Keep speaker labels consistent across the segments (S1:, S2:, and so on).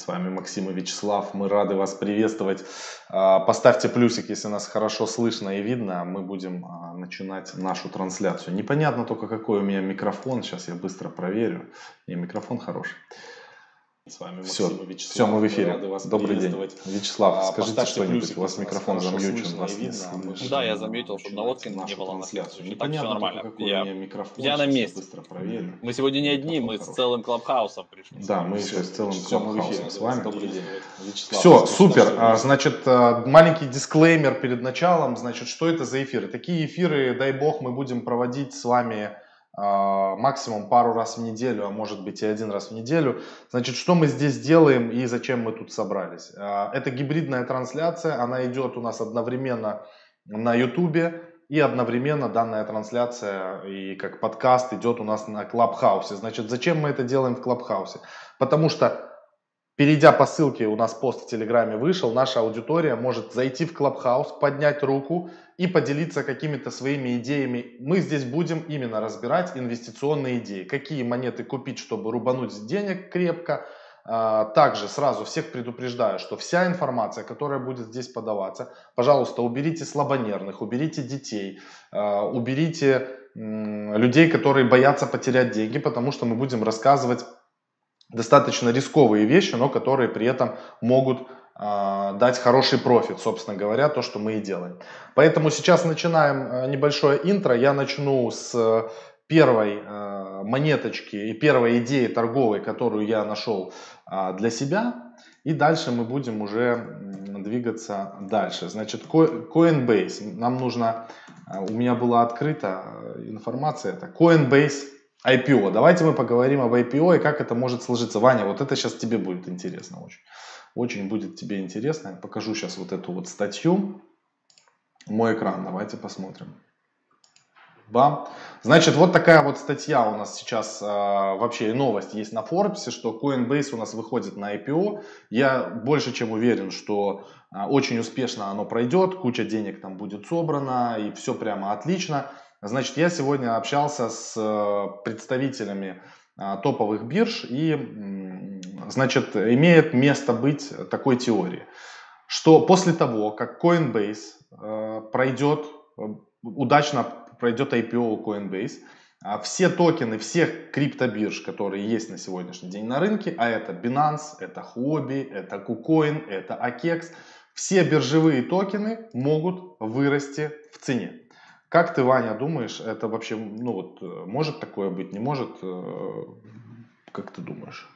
S1: С вами Максим и Вячеслав. Мы рады вас приветствовать. А, поставьте плюсик, если нас хорошо слышно и видно. Мы будем а, начинать нашу трансляцию. Непонятно только, какой у меня микрофон. Сейчас я быстро проверю. Не, микрофон хороший. С вами все, Вячеслав. Все, мы в эфире. Рады вас Добрый день. Вячеслав, а, скажите что-нибудь. У вас микрофон замьючен. Вас не
S2: видно. Да, я заметил, чтобы Наводкина не было на трансляцию. Не так все нормально. Я, я на месте. Быстро проверю. Мы сегодня не одни, мы с целым клабхаусом пришли.
S1: Да, мы еще с целым клабхаусом с вами. Добрый день. Все, супер. А, значит, а, маленький дисклеймер перед началом. Значит, что это за эфиры? Такие эфиры, дай бог, мы будем проводить с вами максимум пару раз в неделю, а может быть и один раз в неделю. Значит, что мы здесь делаем и зачем мы тут собрались? А, это гибридная трансляция, она идет у нас одновременно на YouTube и одновременно данная трансляция и как подкаст идет у нас на Клабхаусе. Значит, зачем мы это делаем в Клабхаусе? Потому что Перейдя по ссылке, у нас пост в Телеграме вышел, наша аудитория может зайти в Клабхаус, поднять руку и поделиться какими-то своими идеями. Мы здесь будем именно разбирать инвестиционные идеи. Какие монеты купить, чтобы рубануть денег крепко. А, также сразу всех предупреждаю, что вся информация, которая будет здесь подаваться, пожалуйста, уберите слабонервных, уберите детей, а, уберите людей, которые боятся потерять деньги, потому что мы будем рассказывать достаточно рисковые вещи, но которые при этом могут э, дать хороший профит, собственно говоря, то, что мы и делаем. Поэтому сейчас начинаем э, небольшое интро. Я начну с первой э, монеточки и первой идеи торговой, которую я нашел э, для себя. И дальше мы будем уже двигаться дальше. Значит, Coinbase. Нам нужно, у меня была открыта информация, это Coinbase IPO. Давайте мы поговорим об IPO и как это может сложиться. Ваня, вот это сейчас тебе будет интересно очень. Очень будет тебе интересно. Я покажу сейчас вот эту вот статью. Мой экран, давайте посмотрим. Бам. Значит, вот такая вот статья у нас сейчас э, вообще и новость есть на Forbes, что Coinbase у нас выходит на IPO. Я больше чем уверен, что э, очень успешно оно пройдет, куча денег там будет собрана и все прямо отлично. Значит, я сегодня общался с э, представителями а, топовых бирж и, значит, имеет место быть такой теории, что после того, как Coinbase э, пройдет, э, удачно пройдет IPO Coinbase, а все токены всех криптобирж, которые есть на сегодняшний день на рынке, а это Binance, это Huobi, это KuCoin, это AKEX, все биржевые токены могут вырасти в цене. Как ты, Ваня, думаешь, это вообще, ну вот, э, может такое быть, не может? Э, как ты думаешь?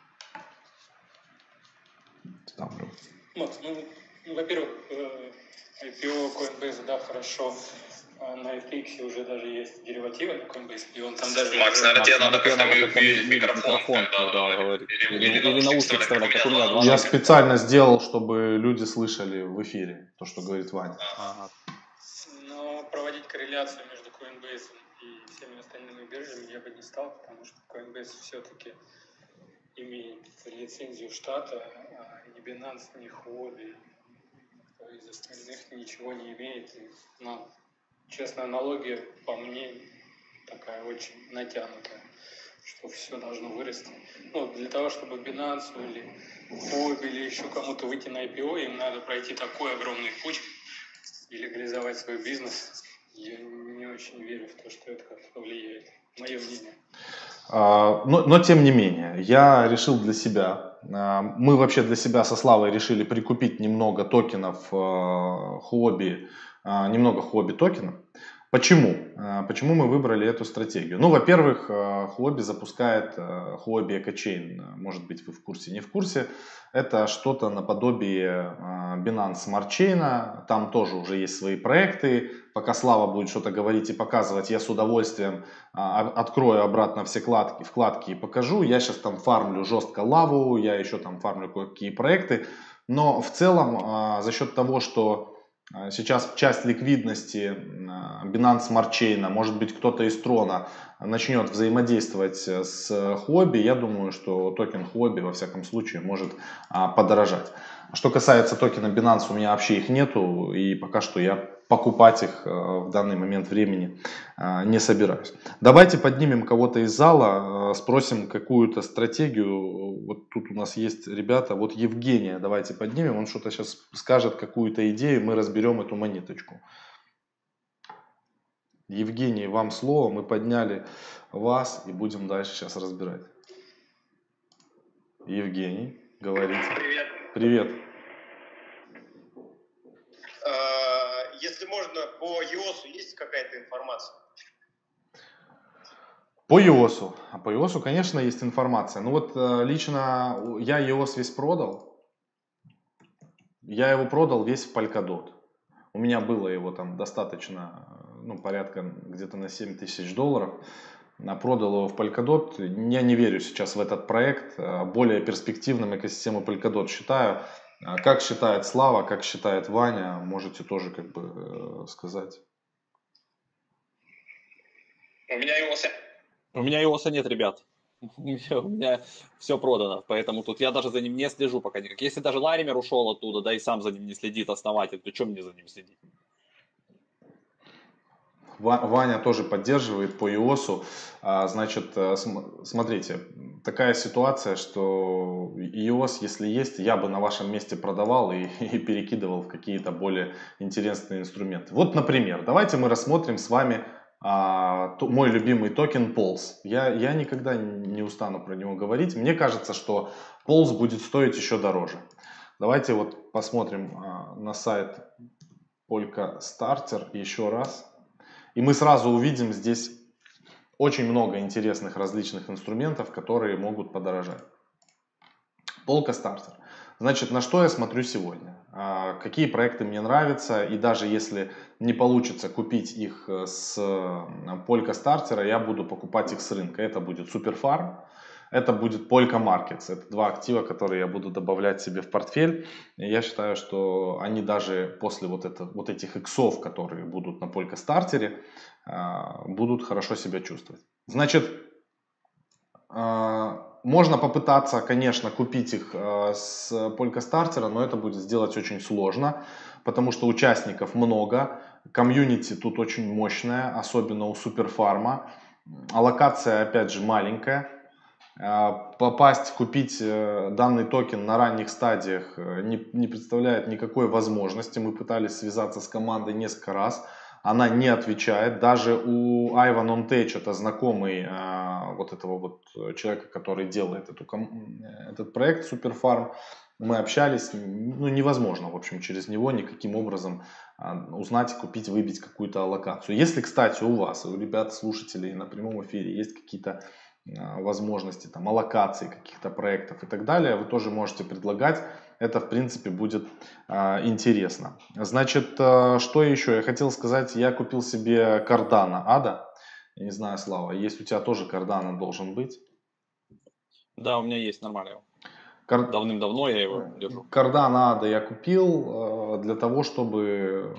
S3: Ставлю. Макс, ну, ну, во-первых, э, IPO Coinbase, да, хорошо. А на FTX уже даже есть деривативы на Coinbase, и он там даже...
S2: Макс, наверное, тебе надо как-то микрофон, когда говорить. Или, или, или наушник вставлять, как у меня.
S1: Я специально сделал, чтобы люди слышали в эфире то, что говорит Ваня. Ага
S3: проводить корреляцию между Coinbase и всеми остальными биржами я бы не стал, потому что Coinbase все-таки имеет лицензию штата, а ни Binance, ни Huobi, никто из остальных ничего не имеет. И, ну, честная аналогия, по мне, такая очень натянутая, что все должно вырасти. Ну, для того, чтобы Binance или Huobi или еще кому-то выйти на IPO, им надо пройти такой огромный путь и легализовать свой бизнес, я не очень верю в то, что это как-то влияет. Мое мнение.
S1: А, но, но тем не менее, я решил для себя, а, мы вообще для себя со Славой решили прикупить немного токенов хобби, а, немного хобби токенов. Почему? Почему мы выбрали эту стратегию? Ну, во-первых, Huobi запускает Huobi EcoChain. Может быть, вы в курсе, не в курсе. Это что-то наподобие Binance Smart Chain. Там тоже уже есть свои проекты пока Слава будет что-то говорить и показывать, я с удовольствием а, открою обратно все вкладки, вкладки и покажу. Я сейчас там фармлю жестко лаву, я еще там фармлю кое-какие проекты. Но в целом а, за счет того, что а, сейчас часть ликвидности а, Binance Smart Chain, может быть кто-то из Трона начнет взаимодействовать с хобби, я думаю, что токен хобби во всяком случае может а, подорожать. Что касается токена Binance, у меня вообще их нету, и пока что я покупать их э, в данный момент времени э, не собираюсь. Давайте поднимем кого-то из зала, э, спросим какую-то стратегию. Вот тут у нас есть ребята, вот Евгения, давайте поднимем, он что-то сейчас скажет, какую-то идею, мы разберем эту монеточку. Евгений, вам слово, мы подняли вас и будем дальше сейчас разбирать. Евгений, говорите.
S4: Привет.
S1: Привет.
S4: Если можно, по EOS есть какая-то информация?
S1: По EOS. А по EOS, конечно, есть информация. Ну вот э, лично я EOS весь продал. Я его продал весь в Polkadot. У меня было его там достаточно, ну, порядка где-то на 7 тысяч долларов. А продал его в Polkadot. Я не верю сейчас в этот проект. Э, более перспективным экосистему Polkadot считаю. А как считает Слава, как считает Ваня, можете тоже как бы э, сказать.
S4: У меня иоса.
S2: У меня иоса нет, ребят. У меня все продано, поэтому тут я даже за ним не слежу пока никак. Если даже Лаример ушел оттуда, да и сам за ним не следит основатель, то чем мне за ним следить?
S1: Ваня тоже поддерживает по ИОСу. А, значит, э, смотрите, такая ситуация, что ИОС, если есть, я бы на вашем месте продавал и, и перекидывал в какие-то более интересные инструменты. Вот, например, давайте мы рассмотрим с вами а, то, мой любимый токен Pulse. Я, я никогда не устану про него говорить. Мне кажется, что Pulse будет стоить еще дороже. Давайте вот посмотрим а, на сайт Polka Starter еще раз. И мы сразу увидим здесь очень много интересных различных инструментов, которые могут подорожать. Полка стартер. Значит, на что я смотрю сегодня? А, какие проекты мне нравятся? И даже если не получится купить их э, с Полька стартера, я буду покупать их с рынка. Это будет Суперфарм, это будет Polka Markets. Это два актива, которые я буду добавлять себе в портфель. И я считаю, что они даже после вот, это, вот этих иксов, которые будут на Polka стартере, а, будут хорошо себя чувствовать. Значит, а, можно попытаться, конечно, купить их а, с Polka стартера, но это будет сделать очень сложно, потому что участников много, комьюнити тут очень мощная, особенно у Суперфарма. Аллокация, опять же, маленькая. А, попасть, купить э, данный токен на ранних стадиях э, не, не представляет никакой возможности. Мы пытались связаться с командой несколько раз. Она не отвечает. Даже у Айван Онтеч, это знакомый а, вот этого вот человека, который делает эту, этот проект Суперфарм, мы общались, ну невозможно, в общем, через него никаким образом узнать, купить, выбить какую-то аллокацию. Если, кстати, у вас, у ребят, слушателей на прямом эфире есть какие-то возможности там, аллокации каких-то проектов и так далее, вы тоже можете предлагать. Это, в принципе, будет а, интересно. Значит, а, что еще? Я хотел сказать, я купил себе кардана Ада. Я не знаю, Слава, есть у тебя тоже кардана должен быть?
S2: Да, у меня есть нормально. Кар... Давным-давно я его держу.
S1: Кардана Ада я купил для того, чтобы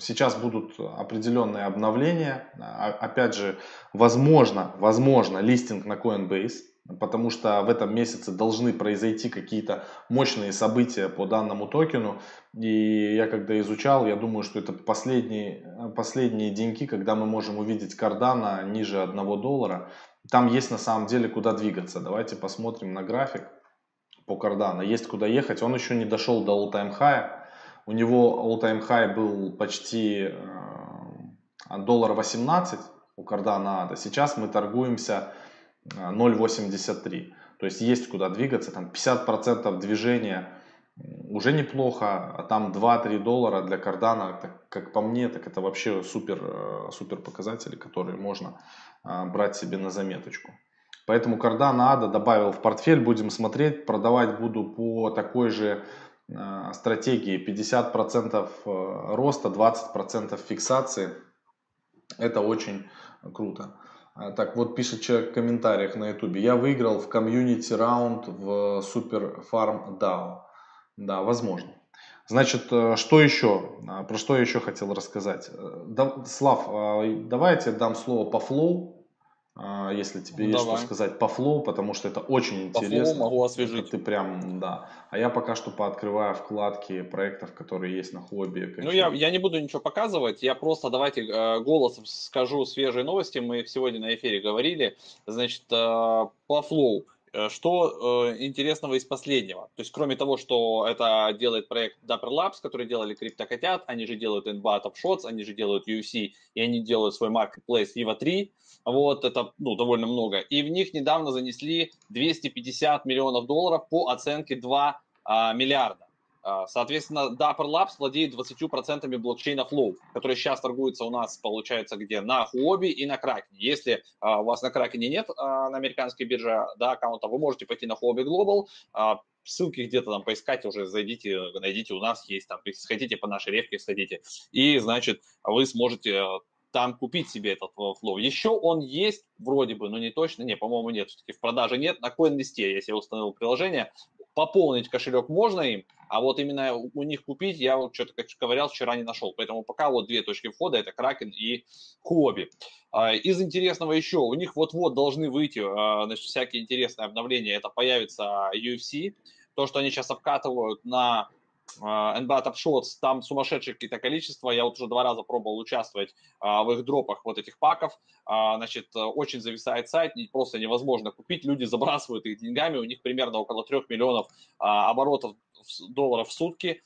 S1: Сейчас будут определенные обновления. А, опять же, возможно, возможно, листинг на Coinbase, потому что в этом месяце должны произойти какие-то мощные события по данному токену. И я когда изучал, я думаю, что это последние, последние деньги, когда мы можем увидеть кардана ниже 1 доллара. Там есть на самом деле куда двигаться. Давайте посмотрим на график по кардана. Есть куда ехать. Он еще не дошел до all-time high. У него all-time high был почти э, доллар 18 у Cardano ADA. Сейчас мы торгуемся 0.83. Э, То есть есть куда двигаться. Там 50% движения уже неплохо, а там 2-3 доллара для кардана, как по мне, так это вообще супер, э, супер показатели, которые можно брать себе на заметочку. Поэтому кардана ада добавил в портфель, будем смотреть, продавать буду по такой же стратегии 50% э, роста, 20% фиксации. Это очень круто. Э, так, вот пишет человек в комментариях на ютубе. Я выиграл в community round в SuperFarm DAO. Да, возможно. Значит, что еще? Про что я еще хотел рассказать? Слав, давайте дам слово по Flow. А, если тебе ну, есть давай. что сказать по Flow, потому что это очень по интересно.
S2: По могу освежить.
S1: Это ты прям, да. А я пока что пооткрываю вкладки проектов, которые есть на Huobi.
S2: Ну, я, я не буду ничего показывать, я просто давайте э, голосом скажу свежие новости. Мы сегодня на эфире говорили. Значит, э, по флоу. Э, что э, интересного из последнего? То есть, кроме того, что это делает проект Dapper Labs, который делали CryptoKotят, они же делают NBA Top Shots, они же делают UFC, и они делают свой marketplace Viva 3. Вот, это ну, довольно много. И в них недавно занесли 250 миллионов долларов по оценке 2 а, миллиарда. А, соответственно, Dapper Labs владеет 20% блокчейна Flow, который сейчас торгуется у нас, получается, где? На Huobi и на Kraken. Если а, у вас на Kraken нет а, на американской бирже да, аккаунта, вы можете пойти на Huobi Global, ссылки где-то там поискать уже, зайдите, найдите, у нас есть там, сходите по нашей ревке, сходите, и, значит, вы сможете там купить себе этот Flow. Еще он есть вроде бы, но не точно, не, по-моему, нет, все-таки в продаже нет. На CoinList, я установил приложение, пополнить кошелек можно им, а вот именно у них купить я вот что-то, как ковырял, вчера не нашел. Поэтому пока вот две точки входа, это Kraken и Huobi. А, из интересного еще, у них вот-вот должны выйти а, значит, всякие интересные обновления. Это появится UFC, то, что они сейчас обкатывают на NBA Top Shots, там сумасшедшее какие-то количество, я вот уже два раза пробовал участвовать а, в их дропах вот этих паков, а, значит, очень зависает сайт, просто невозможно купить, люди забрасывают их деньгами, у них примерно около 3 миллионов а, оборотов долларов в сутки,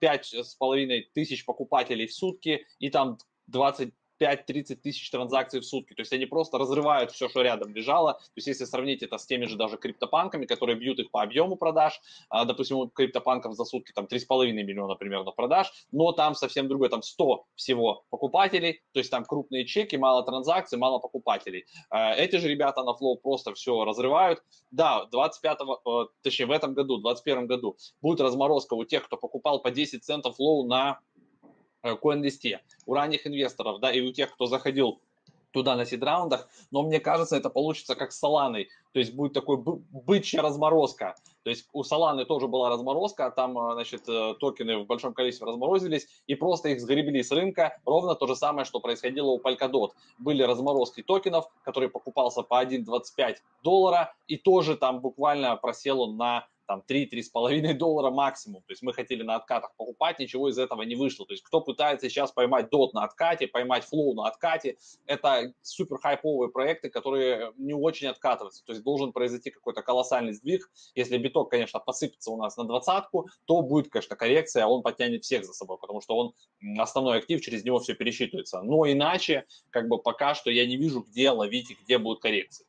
S2: пять с половиной тысяч покупателей в сутки, и там 20 5-30 тысяч транзакций в сутки. То есть они просто разрывают все, что рядом лежало. То есть если сравнить это с теми же даже криптопанками, которые бьют их по объему продаж, а, допустим, у криптопанков за сутки там 3,5 миллиона примерно продаж, но там совсем другое, там 100 всего покупателей, то есть там крупные чеки, мало транзакций, мало покупателей. А, эти же ребята на Flow просто все разрывают. Да, 25 э, точнее в этом году, в 2021 году будет разморозка у тех, кто покупал по 10 центов Flow на CoinList, э, у ранних инвесторов, да, и у тех, кто заходил туда на сид-раундах, но мне кажется, это получится как с Соланой, то есть будет такой бычья разморозка, то есть у Соланы тоже была разморозка, там, э, значит, э, токены в большом количестве разморозились, и просто их сгребли с рынка, ровно то же самое, что происходило у Polkadot. Были разморозки токенов, который покупался по 1,25 доллара, и тоже там буквально просел он на там 3-3,5 доллара максимум. То есть мы хотели на откатах покупать, ничего из этого не вышло. То есть кто пытается сейчас поймать дот на откате, поймать флоу на откате, это супер хайповые проекты, которые не очень откатываются. То есть должен произойти какой-то колоссальный сдвиг. Если биток, конечно, посыпется у нас на двадцатку, то будет, конечно, коррекция, он подтянет всех за собой, потому что он основной актив, через него все пересчитывается. Но иначе, как бы пока что я не вижу, где ловить и где будут коррекции.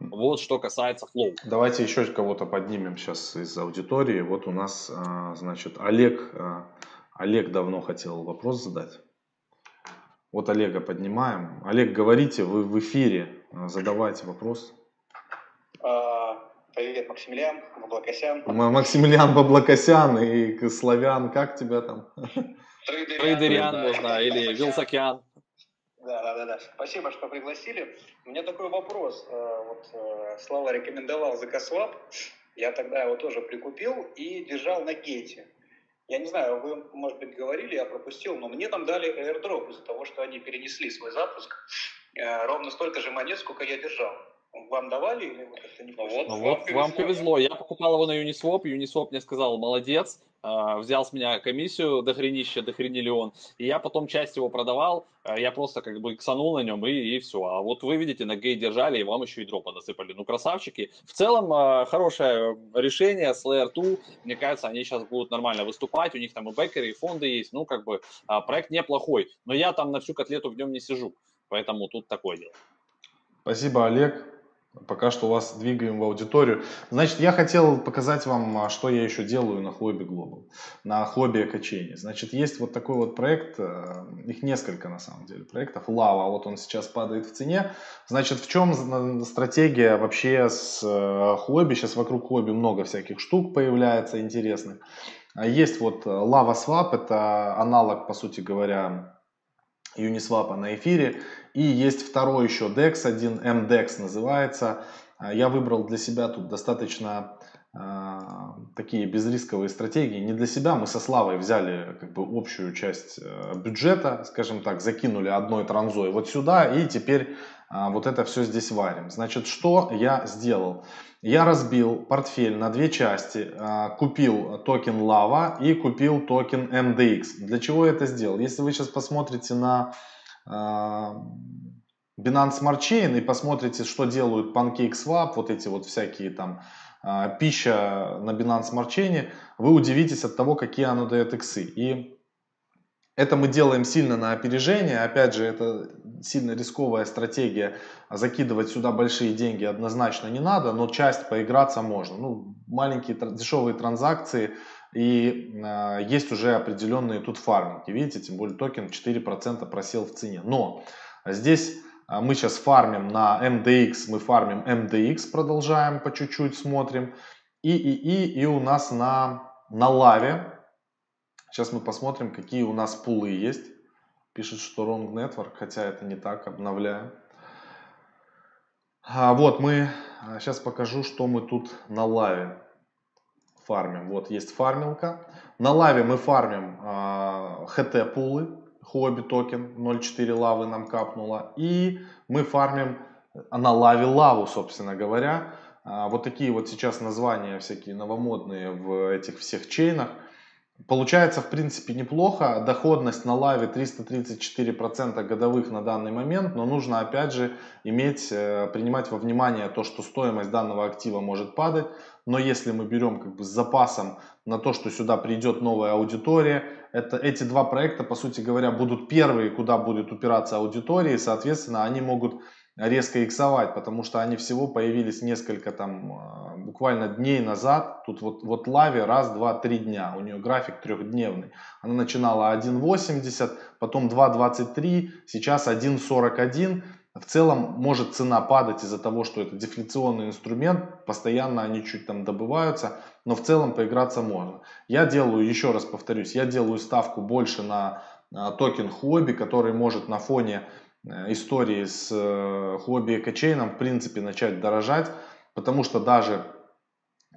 S2: Вот что касается флоу.
S1: Давайте еще кого-то поднимем сейчас из аудитории. Вот у нас, а, значит, Олег. А, Олег давно хотел вопрос задать. Вот Олега поднимаем. Олег, говорите, вы в эфире, а, задавайте вопрос.
S5: Привет, Максимилиан Баблокосян.
S1: Максимилиан Баблокосян и Славян, как тебя там?
S2: Трейдериан можно, или Вилсакян.
S5: Да, да, да, да. Спасибо, что пригласили. У меня такой вопрос. Э, вот э, Слава рекомендовал ZK Я тогда его тоже прикупил и держал на гейте. Я не знаю, вы, может быть, говорили, я пропустил, но мне там дали airdrop из-за того, что они перенесли свой запуск. Э, ровно столько же монет, сколько я держал. Вам давали или вы как-то не
S2: ну, вот, ну, вот вам повезло. Я покупал его на Uniswap. Uniswap мне сказал, молодец. А, взял с меня комиссию до хренища, до хрениллион, и я потом часть его продавал, а, я просто как бы ксанул на нем, и, и все. А вот вы видите, на гей держали, и вам еще и дропа насыпали. Ну, красавчики. В целом, а, хорошее решение с Layer 2, мне кажется, они сейчас будут нормально выступать, у них там и бэкеры, и фонды есть, ну, как бы, проект неплохой, но я там на всю котлету в нем не сижу, поэтому тут такое дело.
S1: Спасибо, Олег. Пока что вас двигаем в аудиторию. Значит, я хотел показать вам, а, что я еще делаю на Хобби Global, на Хобби качении. Значит, есть вот такой вот проект, э, их несколько на самом деле проектов. Лава, вот он сейчас падает в цене. Значит, в чем стратегия вообще с э, Хобби? Сейчас вокруг Хобби много всяких штук появляется интересных. А есть вот Lava Swap, это аналог, по сути говоря, Uniswap на эфире. И есть второй еще DEX, один MDEX называется. А, я выбрал для себя тут достаточно такие безрисковые стратегии. Не для себя, мы со Славой взяли как бы общую часть э, бюджета, скажем так, закинули одной транзой вот сюда и теперь а, вот это все здесь варим. Значит, что я сделал? Я разбил портфель на две части, а, купил токен Lava и купил токен MDX. Для чего я это сделал? Если вы сейчас посмотрите на Binance Smart Chain и посмотрите, что делают PancakeSwap, вот эти вот всякие там а, пища на Binance Smart Chain, вы удивитесь от того, какие оно дает иксы. И это мы делаем сильно на опережение. Опять же, это сильно рисковая стратегия. Закидывать сюда большие деньги однозначно не надо, но часть поиграться можно. Ну, маленькие дешевые транзакции и э, есть уже определенные тут фарминги. Видите, тем более токен 4% просел в цене. Но здесь а мы сейчас фармим на MDX, мы фармим MDX, продолжаем по чуть-чуть, смотрим. И, и, и, и у нас на, на лаве, сейчас мы посмотрим, какие у нас пулы есть. Пишет, что wrong network, хотя это не так, обновляем. А вот мы, сейчас покажу, что мы тут на лаве фармим. Вот есть фармилка. На лаве мы фармим а, HT пулы, Хобби токен 0.4 лавы нам капнуло. И мы фармим на лаве лаву, собственно говоря. А, вот такие вот сейчас названия всякие новомодные в этих всех чейнах. Получается, в принципе, неплохо. Доходность на лаве 334% годовых на данный момент, но нужно, опять же, иметь, э, принимать во внимание то, что стоимость данного актива может падать. Но если мы берем как бы с запасом на то, что сюда придет новая аудитория, это, эти два проекта, по сути говоря, будут первые, куда будет упираться аудитория, и, соответственно, они могут резко иксовать, потому что они всего появились несколько там, а, буквально дней назад. Тут вот, вот Лави раз, два, три дня. У нее график трехдневный. Она начинала 1.80, потом 2.23, сейчас 1.41. В целом может цена падать из-за того, что это дефляционный инструмент, постоянно они чуть там добываются, но в целом поиграться можно. Я делаю, еще раз повторюсь, я делаю ставку больше на токен Huobi, который может на фоне Э, истории с э, Heco Chain ом в принципе начать дорожать, потому что даже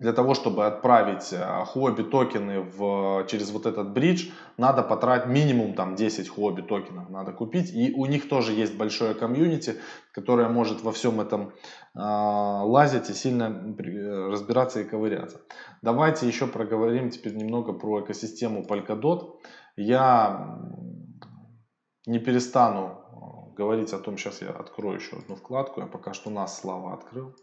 S1: для того, чтобы отправить Huobi э, токены в, через вот этот bridge, надо потратить минимум там 10 Huobi токенов надо купить. И у них тоже есть большое комьюнити, которое может во всем этом э, лазить и сильно разбираться и ковыряться. Давайте еще проговорим теперь немного про экосистему Polkadot. Я не перестану говорить о том, сейчас я открою еще одну вкладку, я пока что нас Слава открыл.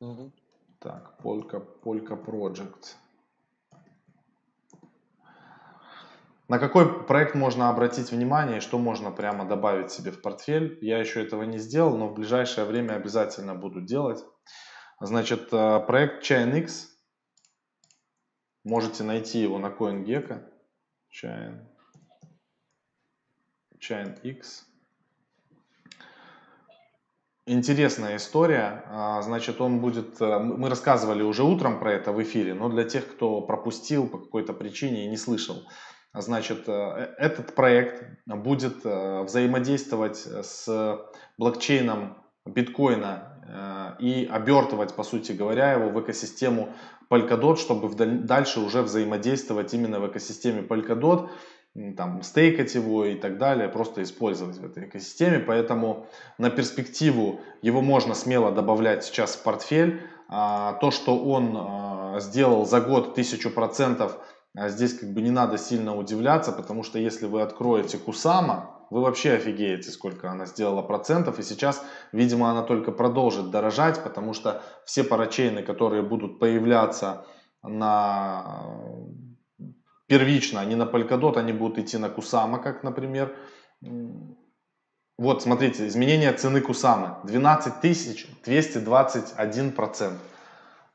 S1: Угу. Так, Polka, Polka Project. На какой проект можно обратить внимание и что можно прямо добавить себе в портфель? Я еще этого не сделал, но в ближайшее время обязательно буду делать. Значит, э, проект ChainX. Можете найти его на CoinGecko. Chain. Chain X. Интересная история. А, значит, он будет... Э, мы рассказывали уже утром про это в эфире, но для тех, кто пропустил по какой-то причине и не слышал. Значит, э, э, этот проект будет взаимодействовать с блокчейном биткоина и обертывать, по сути говоря, его в экосистему Polkadot, чтобы дальше уже взаимодействовать именно в экосистеме Polkadot там, стейкать его и так далее, просто использовать в этой экосистеме. Поэтому на перспективу его можно смело добавлять сейчас в портфель. А, то, что он а, сделал за год тысячу процентов, а, здесь как бы не надо сильно удивляться, потому что если вы откроете Кусама, вы вообще офигеете, сколько она сделала процентов. И сейчас, видимо, она только продолжит дорожать, потому что все парачейны, которые будут появляться на первично, они на Polkadot, они будут идти на Кусама, как, например. Вот, смотрите, изменение цены Кусамы 12 221 процент.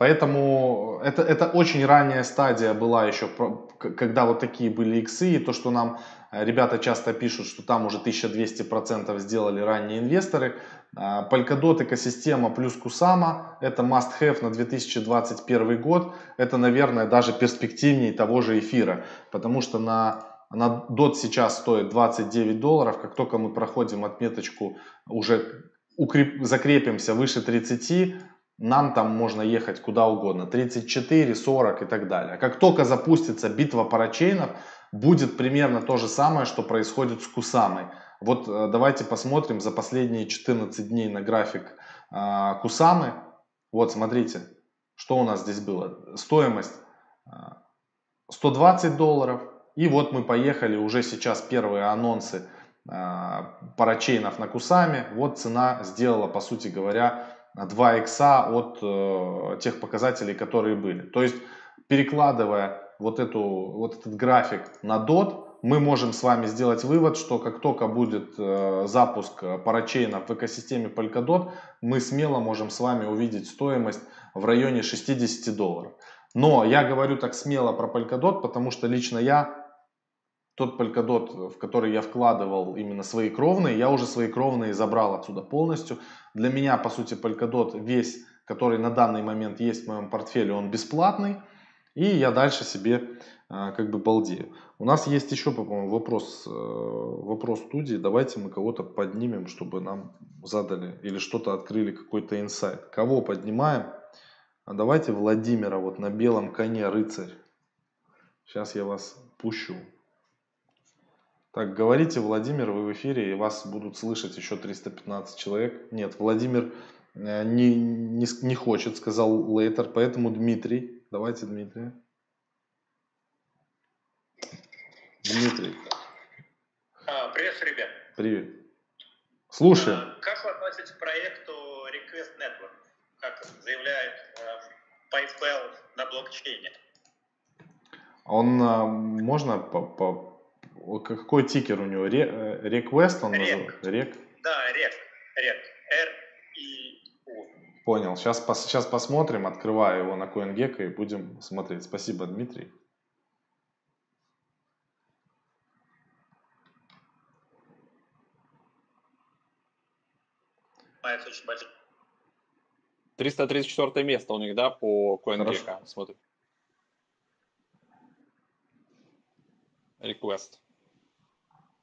S1: Поэтому это, это очень ранняя стадия была еще, когда вот такие были иксы, и то, что нам э, ребята часто пишут, что там уже 1200% сделали ранние инвесторы. А, Polkadot экосистема плюс Kusama это must have на 2021 год. Это, наверное, даже перспективнее того же эфира, потому что на на DOT сейчас стоит 29 долларов. Как только мы проходим отметочку, уже укреп, закрепимся выше 30, нам там можно ехать куда угодно, 34, 40 и так далее. Как только запустится битва парачейнов, будет примерно то же самое, что происходит с Кусамой. Вот э, давайте посмотрим за последние 14 дней на график э, Кусамы. Вот смотрите, что у нас здесь было. Стоимость э, 120 долларов. И вот мы поехали, уже сейчас первые анонсы э, парачейнов на Кусаме. Вот цена сделала, по сути говоря, 2 икса от э, тех показателей, которые были. То есть, перекладывая вот, эту, вот этот график на DOT, мы можем с вами сделать вывод, что как только будет э, запуск парачейна в экосистеме Polkadot, мы смело можем с вами увидеть стоимость в районе 60 долларов. Но я говорю так смело про Polkadot, потому что лично я тот Polkadot, в который я вкладывал именно свои кровные, я уже свои кровные забрал отсюда полностью. Для меня, по сути, Polkadot весь, который на данный момент есть в моем портфеле, он бесплатный. И я дальше себе а, как бы балдею. У нас есть еще, по-моему, вопрос, э, вопрос студии. Давайте мы кого-то поднимем, чтобы нам задали или что-то открыли, какой-то инсайт. Кого поднимаем? А давайте Владимира вот на белом коне рыцарь. Сейчас я вас пущу. Так, говорите, Владимир, вы в эфире, и вас будут слышать еще 315 человек. Нет, Владимир э, не, не, не хочет, сказал Лейтер, поэтому Дмитрий. Давайте, Дмитрий. Дмитрий.
S4: А, привет, ребят.
S1: Привет. Слушай. А,
S4: как вы относитесь к проекту Request Network, как заявляет э, PayPal на блокчейне?
S1: Он, а, можно по, по какой тикер у него? Э, request он называется?
S4: Рек? Да, рек. Рек.
S1: Понял. Сейчас, сейчас посмотрим. Открываю его на CoinGecko и будем смотреть. Спасибо, Дмитрий.
S2: очень большой. 334 место у них, да, по CoinGecko. Смотрим. Request.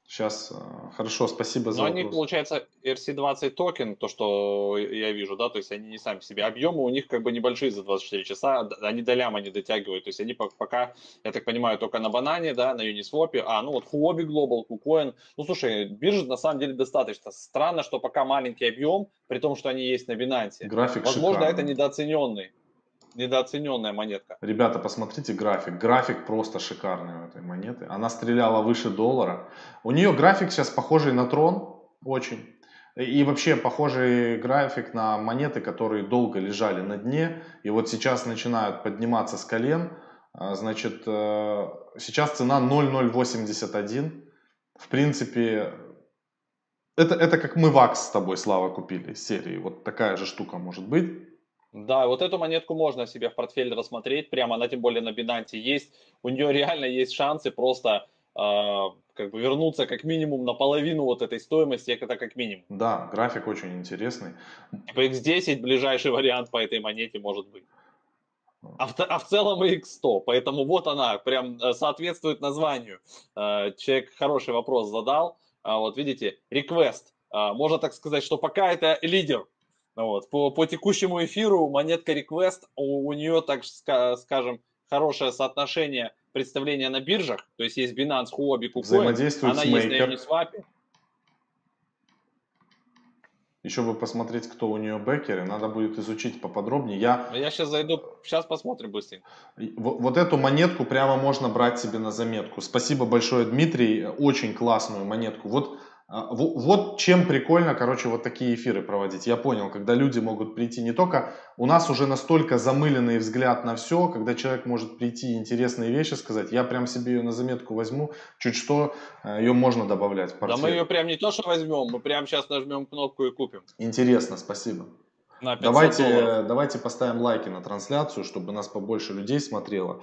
S1: Сейчас, э, хорошо, спасибо за
S2: Но вопрос. они, получается, RC20 токен, то, что я вижу, да, то есть они не сами себе. Объемы у них как бы небольшие за 24 часа, они до ляма не дотягивают. То есть они пока, я так понимаю, только на банане, да, на Uniswap, а, ну вот Huobi Global, KuCoin. Ну, слушай, биржи на самом деле достаточно. Странно, что пока маленький объем, при том, что они есть на Binance.
S1: График
S2: Возможно,
S1: шикарный.
S2: это недооцененный недооцененная монетка.
S1: Ребята, посмотрите график. График просто шикарный у этой монеты. Она стреляла выше доллара. У нее график сейчас похожий на трон, очень. И вообще похожий график на монеты, которые долго лежали на дне. И вот сейчас начинают подниматься с колен. А, значит, э, сейчас цена 0,081. В принципе, это, это как мы ВАКС с тобой, Слава, купили серии. Вот такая же штука может быть.
S2: Да, вот эту монетку можно себе в портфель рассмотреть, прямо она тем более на Binance есть. У нее реально есть шансы просто э, как бы вернуться как минимум на половину вот этой стоимости, это как минимум.
S1: Да, график очень интересный.
S2: Типа X10 ближайший вариант по этой монете может быть. А в, а в целом и X100, поэтому вот она, прям э, соответствует названию. Э, человек хороший вопрос задал. А вот видите, request. Э, можно так сказать, что пока это лидер вот. По, по текущему эфиру монетка Request, у, у нее, так скажем, хорошее соотношение представления на биржах, то есть есть Binance, Huobi, KuCoin, она есть на Uniswap.
S1: Еще бы посмотреть, кто у нее бэкеры, надо будет изучить поподробнее. Я,
S2: я сейчас зайду, сейчас посмотрим быстренько.
S1: Вот, вот эту монетку прямо можно брать себе на заметку. Спасибо большое, Дмитрий, очень классную монетку. Вот вот чем прикольно, короче, вот такие эфиры проводить. Я понял, когда люди могут прийти не только... У нас уже настолько замыленный взгляд на все, когда человек может прийти и интересные вещи сказать. Я прям себе ее на заметку возьму, чуть что, э, ее можно добавлять в
S2: портфель. Да мы ее прям не то, что возьмем, мы прям сейчас нажмем кнопку и купим.
S1: Интересно, спасибо. давайте, давайте поставим лайки на трансляцию, чтобы нас побольше людей смотрело,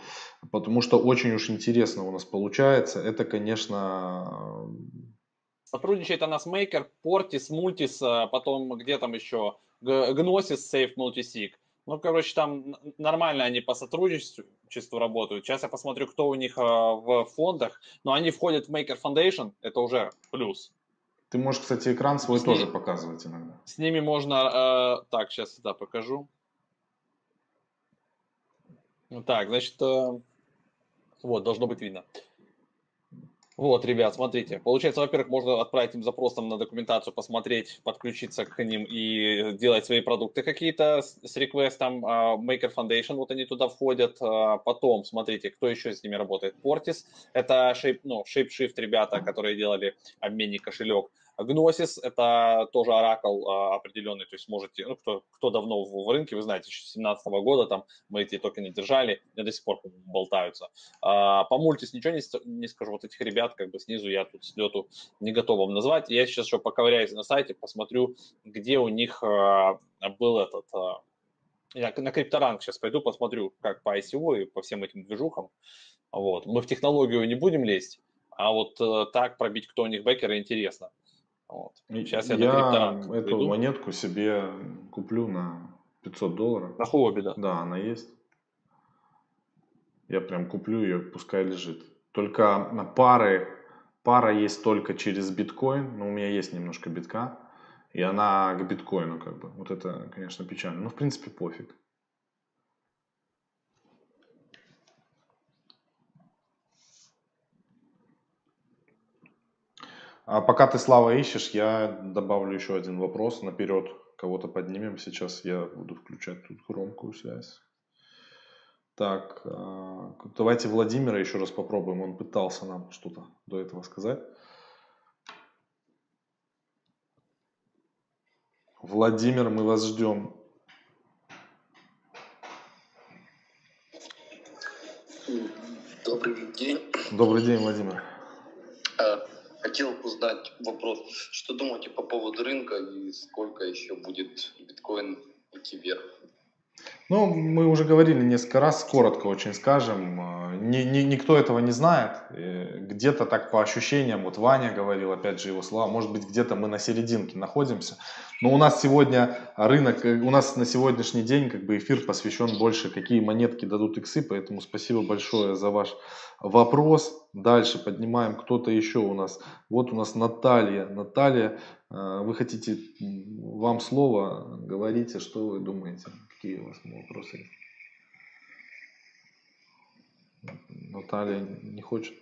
S1: потому что очень уж интересно у нас получается. Это, конечно,
S2: Сотрудничает она с Maker, Portis, Multis, а потом где там еще, Gnosis, Safe, Multisig. Ну, короче, там нормально они по сотрудничеству работают. Сейчас я посмотрю, кто у них а, в фондах. Но они входят в Maker Foundation, это уже плюс.
S1: Ты можешь, кстати, экран свой с тоже ними, показывать иногда.
S2: С ними можно... Э, так, сейчас да, покажу. Так, значит, э, вот, должно быть видно. Вот, ребят, смотрите. Получается, во-первых, можно отправить им запрос там, на документацию, посмотреть, подключиться к ним и делать свои продукты какие-то с реквестом. Uh, Maker Foundation, вот они туда входят. Uh, потом, смотрите, кто еще с ними работает. Portis, это Shape, ну, ShapeShift ребята, которые делали обменник кошелек. Gnosis – это тоже оракл а, определенный, то есть можете, ну, кто, кто давно в, в рынке, вы знаете, еще с 2017 года там мы эти токены держали, и до сих пор болтаются. А, по мультис ничего не, не скажу, вот этих ребят как бы снизу я тут с лету не готов вам назвать. Я сейчас еще поковыряюсь на сайте, посмотрю, где у них а, был этот... Я на крипторанг сейчас пойду, посмотрю, как по ICO и по всем этим движухам. Вот. Мы в технологию не будем лезть, а вот э, так пробить, кто у них бэкеры, интересно.
S1: Вот. Сейчас я, я эту приду. монетку себе куплю на 500 долларов.
S2: На хобби, да?
S1: Да, она есть. Я прям куплю ее, пускай лежит. Только на пары, пара есть только через биткоин, но у меня есть немножко битка, и она к биткоину как бы. Вот это, конечно, печально. Но в принципе пофиг. А пока ты, Слава, ищешь, я добавлю еще один вопрос наперед. Кого-то поднимем сейчас, я буду включать тут громкую связь. Так, а, давайте Владимира еще раз попробуем. Он пытался нам что-то до этого сказать. Владимир, мы вас ждем.
S6: Добрый день.
S1: Добрый день, Владимир.
S6: А, Хотел узнать вопрос, что думаете по поводу рынка и сколько еще будет биткоин идти вверх?
S1: Ну, мы уже говорили несколько раз, коротко очень скажем. Э, ни, ни, никто этого не знает. Где-то так по ощущениям, вот Ваня говорил, опять же его слова, может быть где-то мы на серединке находимся. Но у нас сегодня рынок, э, у нас на сегодняшний день как бы эфир посвящен больше, какие монетки дадут иксы, поэтому спасибо большое за ваш вопрос. Дальше поднимаем кто-то еще у нас. Вот у нас Наталья. Наталья, вы хотите, вам слово, говорите, что вы думаете. Какие у вас вопросы? Наталья не хочет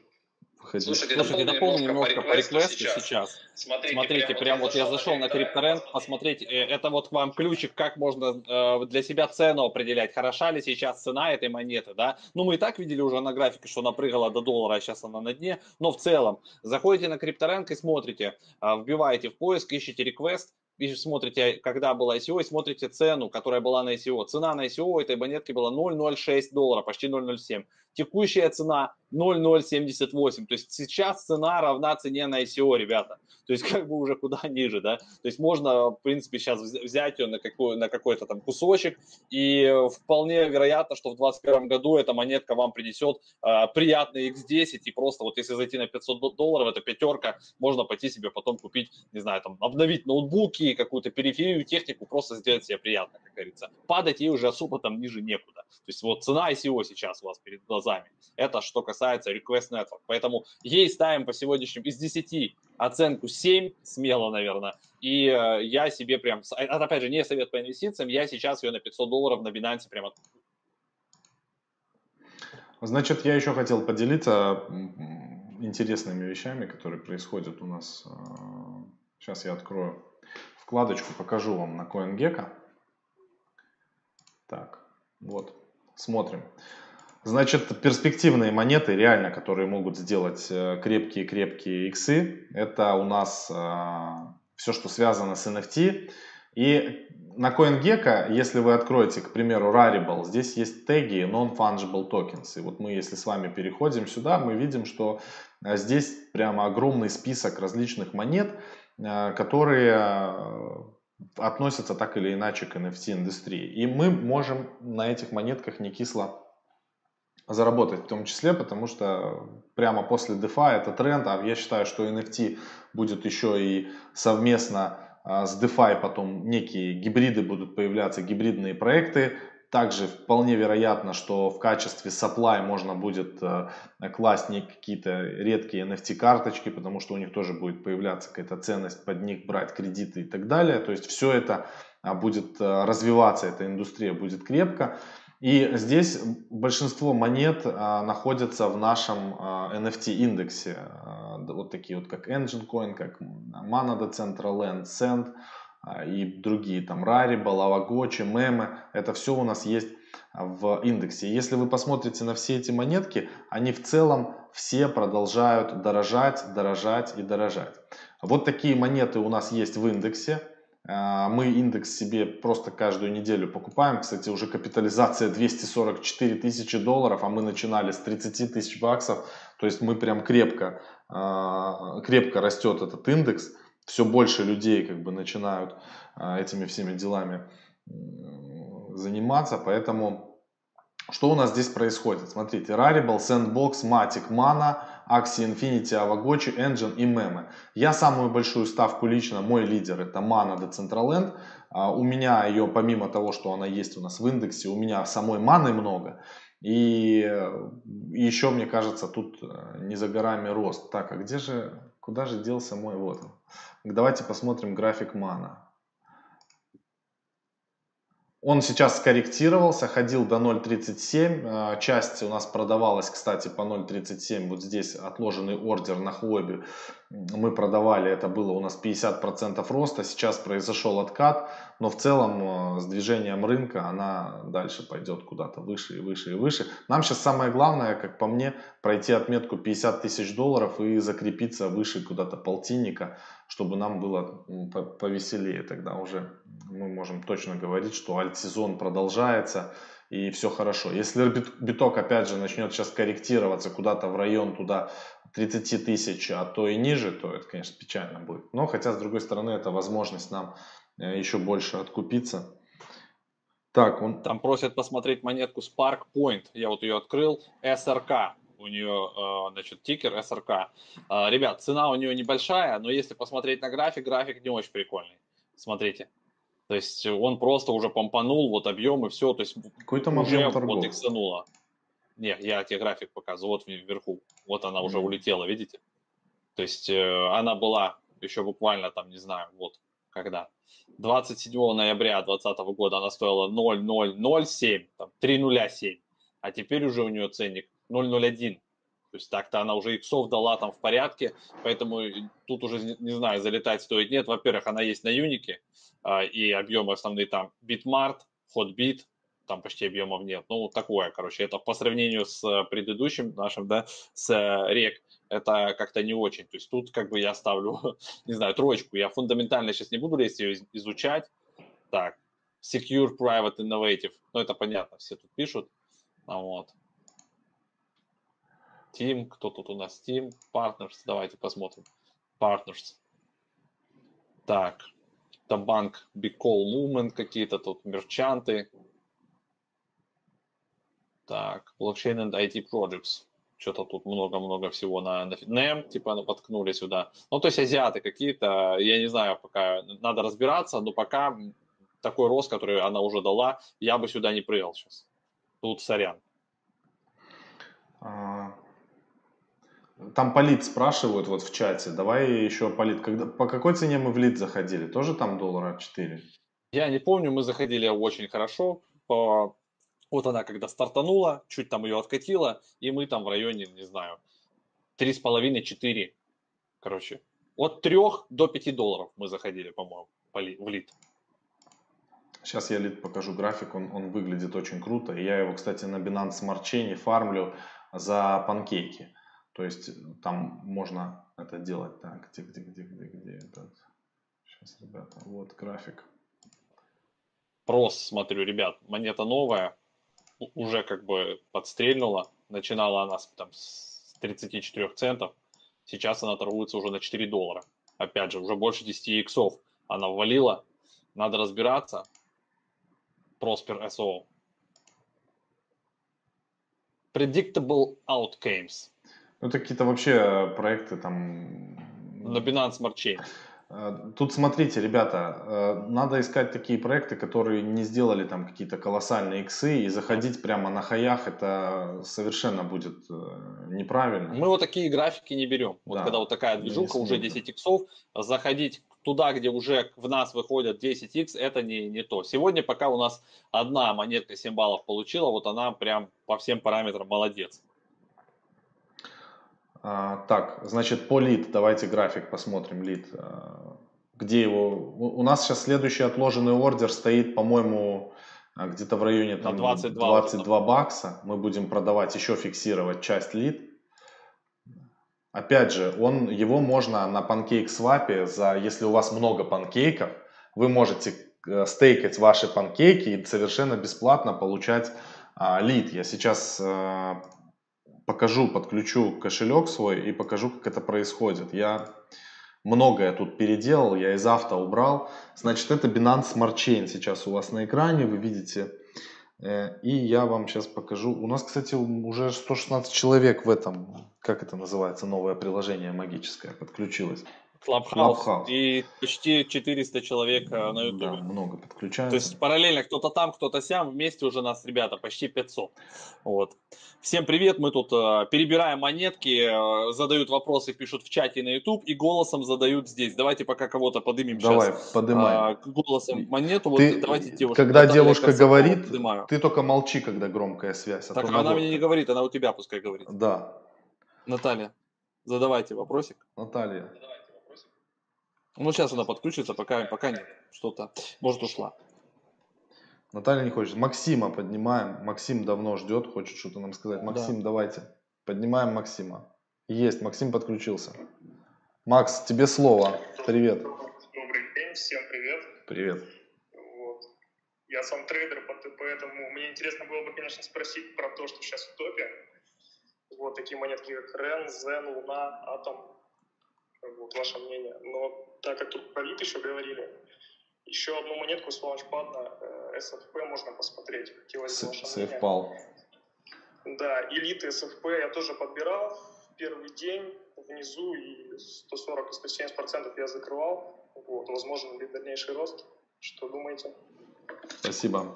S2: Слушайте, Слушайте дополню немножко по реквесту сейчас. сейчас. Смотрите, Смотрите прям, прям вот я зашел на CryptoRent, посмотрите, э, это вот к вам ключик, как можно э, для себя цену определять, хороша ли сейчас цена этой монеты, да. Ну, мы и так видели уже на графике, что она прыгала до доллара, а сейчас она на дне, но в целом, заходите на CryptoRent и смотрите, э, вбиваете в поиск, ищите реквест, и смотрите, когда было ICO, и смотрите цену, которая была на ICO. Цена на ICO этой монетки была 0,06 доллара, почти 0,07. Текущая цена 0,078. То есть сейчас цена равна цене на ICO, ребята. То есть как бы уже куда ниже, да. То есть можно, в принципе, сейчас взять ее на, какой, на какой-то там кусочек, и вполне вероятно, что в 2021 году эта монетка вам принесет э, приятный X10, и просто вот если зайти на 500 долларов, это пятерка, можно пойти себе потом купить, не знаю, там, обновить ноутбуки, какую-то периферию, технику, просто сделать себе приятно, как говорится. Падать ей уже особо там ниже некуда. То есть вот цена ICO сейчас у вас перед глазами. Это что касается Request Network. Поэтому ей ставим по сегодняшним из 10 оценку 7, смело, наверное. И э, я себе прям, это опять же не совет по инвестициям, я сейчас ее на 500 долларов на Binance прямо
S1: Значит, я еще хотел поделиться интересными вещами, которые происходят у нас. Сейчас я открою вкладочку, покажу вам на CoinGecko. Так, вот, смотрим. Значит, перспективные монеты, реально, которые могут сделать крепкие-крепкие э, иксы, это у нас э, все, что связано с NFT. И на CoinGecko, если вы откроете, к примеру, Rarible, здесь есть теги Non-Fungible Tokens. И вот мы, если с вами переходим сюда, мы видим, что э, здесь прямо огромный список различных монет, которые относятся так или иначе к NFT-индустрии. И мы можем на этих монетках не кисло заработать в том числе, потому что прямо после DeFi это тренд, а я считаю, что NFT будет еще и совместно а, с DeFi потом некие гибриды будут появляться, гибридные проекты. Также вполне вероятно, что в качестве supply можно будет э, класть не какие-то редкие NFT карточки, потому что у них тоже будет появляться какая-то ценность под них, брать кредиты и так далее. То есть все это а, будет развиваться, эта индустрия будет крепко. И здесь большинство монет а, находятся в нашем а, NFT индексе. А, вот такие вот как Engine Coin, как Mana Decentraland, Send а, и другие там Rarible, Avagochi, Meme. Это все у нас есть в индексе. Если вы посмотрите на все эти монетки, они в целом все продолжают дорожать, дорожать и дорожать. Вот такие монеты у нас есть в индексе. А, мы индекс себе просто каждую неделю покупаем. Кстати, уже капитализация 244 тысячи долларов, а мы начинали с 30 тысяч баксов. То есть мы прям крепко, а, крепко растет этот индекс. Все больше людей как бы начинают а, этими всеми делами заниматься, поэтому что у нас здесь происходит? Смотрите, Rarible, Sandbox, Matic, Mana, Axie Infinity, Avagochi, Engine и Meme. Я самую большую ставку лично, мой лидер это Mana Decentraland. У меня ее, помимо того, что она есть у нас в индексе, у меня самой маны много. И еще, мне кажется, тут э, не за горами рост. Так, а где же, куда же делся мой, вот. Давайте посмотрим график мана. Он сейчас скорректировался, ходил до 0.37. Э, часть у нас продавалась, кстати, по 0.37. Вот здесь отложенный ордер на хобби. Мы продавали, это было у нас 50% роста. Сейчас произошел откат. Но в целом э, с движением рынка она дальше пойдет куда-то выше и выше и выше. Нам сейчас самое главное, как по мне, пройти отметку 50 тысяч долларов и закрепиться выше куда-то полтинника чтобы нам было повеселее тогда уже мы можем точно говорить, что альт-сезон продолжается и все хорошо. Если биток опять же начнет сейчас корректироваться куда-то в район туда 30 тысяч, а то и ниже, то это, конечно, печально будет. Но хотя, с другой стороны, это возможность нам еще больше откупиться.
S2: Так, он... Там просят посмотреть монетку Spark Point. Я вот ее открыл. SRK у нее, э, значит, тикер СРК. Э, ребят, цена у нее небольшая, но если посмотреть на график, график не очень прикольный. Смотрите. То есть он просто уже помпанул, вот объем и все. То есть
S1: Какой-то уже
S2: вот иксануло. Не, я тебе график показываю, вот вверху. Вот она уже улетела, видите? То есть э, она была еще буквально там, не знаю, вот когда. 27 ноября 2020 года она стоила 0,007, там 3,07. А теперь уже у нее ценник 0.01. То есть так-то она уже иксов дала там в порядке, поэтому тут уже, не знаю, залетать стоит нет. Во-первых, она есть на Юнике, а, и объемы основные там Bitmart, Hotbit, там почти объемов нет. Ну, такое, короче, это по сравнению с предыдущим нашим, да, с рек, это как-то не очень. То есть тут как бы я ставлю, не знаю, троечку. Я фундаментально сейчас не буду лезть ее изучать. Так, Secure Private Innovative, ну это понятно, все тут пишут. Вот. Team, кто тут у нас? Team, Partners, давайте посмотрим. Partners. Так, это банк Big Call Movement какие-то тут, мерчанты. Так, Blockchain and IT Projects. Что-то тут много-много всего на, на NEM, типа, ну, воткнули сюда. Ну, то есть азиаты какие-то, я не знаю, пока надо разбираться, но пока такой рост, который она уже дала, я бы сюда не прыгал сейчас. Тут сорян.
S1: А, там полит спрашивают вот в чате. Давай еще полит. Когда, по какой цене мы в лид заходили? Тоже там доллара 4?
S2: Я не помню, мы заходили очень хорошо. По... Вот она когда стартанула, чуть там ее откатила, и мы там в районе, не знаю, 3,5-4. Короче, от 3 до 5 долларов мы заходили, по-моему, в лид.
S1: Сейчас я лид покажу график, он, он выглядит очень круто. Я его, кстати, на Binance Smart Chain фармлю за панкейки. То есть там можно это делать. Так, где, где, где, где, где этот? Сейчас, ребята, вот график.
S2: Просто смотрю, ребят, монета новая, уже как бы подстрельнула. Начинала она там с 34 центов. Сейчас она торгуется уже на 4 доллара. Опять же, уже больше 10 иксов она ввалила. Надо разбираться. Prosper SO. Predictable outcomes.
S1: Ну, это какие-то вообще проекты там...
S2: На Binance Smart Chain.
S1: Э, тут смотрите, ребята, э, надо искать такие проекты, которые не сделали там какие-то колоссальные иксы, и заходить прямо на хаях, это совершенно будет э, неправильно.
S2: Мы вот такие графики не берем. Вот да. когда вот такая движуха, уже 10 иксов, заходить туда, где уже в нас выходят 10 икс, это не, не то. Сегодня пока у нас одна монетка 7 баллов получила, вот она прям по всем параметрам молодец.
S1: А, так, значит, по лид, давайте график посмотрим, лид. А, где его? У нас сейчас следующий отложенный ордер стоит, по-моему, а, где-то в районе там, 22, 22 бакса. Мы будем продавать, еще фиксировать часть лид. Опять же, он, его можно на панкейк свапе, за, если у вас много панкейков, вы можете э, стейкать ваши панкейки и совершенно бесплатно получать а, лид. Я сейчас а, покажу, подключу кошелек свой и покажу, как это происходит. Я многое тут переделал, я из авто убрал. Значит, это Binance Smart Chain сейчас у вас на экране, вы видите. Э, и я вам сейчас покажу. У нас, кстати, уже 116 человек в этом, как это называется, новое приложение магическое подключилось.
S2: Clubhouse. и почти 400 человек э, на YouTube.
S1: Да, много подключаются.
S2: То есть параллельно кто-то там, кто-то сям, вместе уже нас, ребята, почти 500. Вот. Всем привет, мы тут э, перебираем монетки, э, задают вопросы, пишут в чате на YouTube и голосом задают здесь. Давайте пока кого-то подымем
S1: Давай,
S2: сейчас.
S1: подымай.
S2: Э, голосом монету.
S1: Ты, вот, давайте девушка. Когда девушка говорит, подымаю. ты только молчи, когда громкая связь.
S2: А так она мне не говорит, она у тебя пускай говорит.
S1: Да.
S2: Наталья, задавайте вопросик.
S1: Наталья.
S2: Ну, сейчас она подключится, пока, пока нет. Что-то, может, ушла.
S1: Наталья не хочет. Максима поднимаем. Максим давно ждет, хочет что-то нам сказать. Максим, да. давайте. Поднимаем Максима. Есть, Максим подключился. Макс, тебе слово. Привет.
S7: Добрый день, всем привет.
S1: Привет.
S7: Вот. Я сам трейдер, поэтому мне интересно было бы, конечно, спросить про то, что сейчас в топе. Вот такие монетки, как Рен, Зен, Луна, Атом. Вот ваше мнение. Но так как тут про ВИП еще говорили, еще одну монетку с лаунчпада э, SFP можно посмотреть. Хотелось
S1: мнение.
S7: Да, элиты SFP я тоже подбирал в первый день внизу и 140 и 170 процентов я закрывал. Вот, возможно ли дальнейший рост? Что думаете?
S1: Спасибо.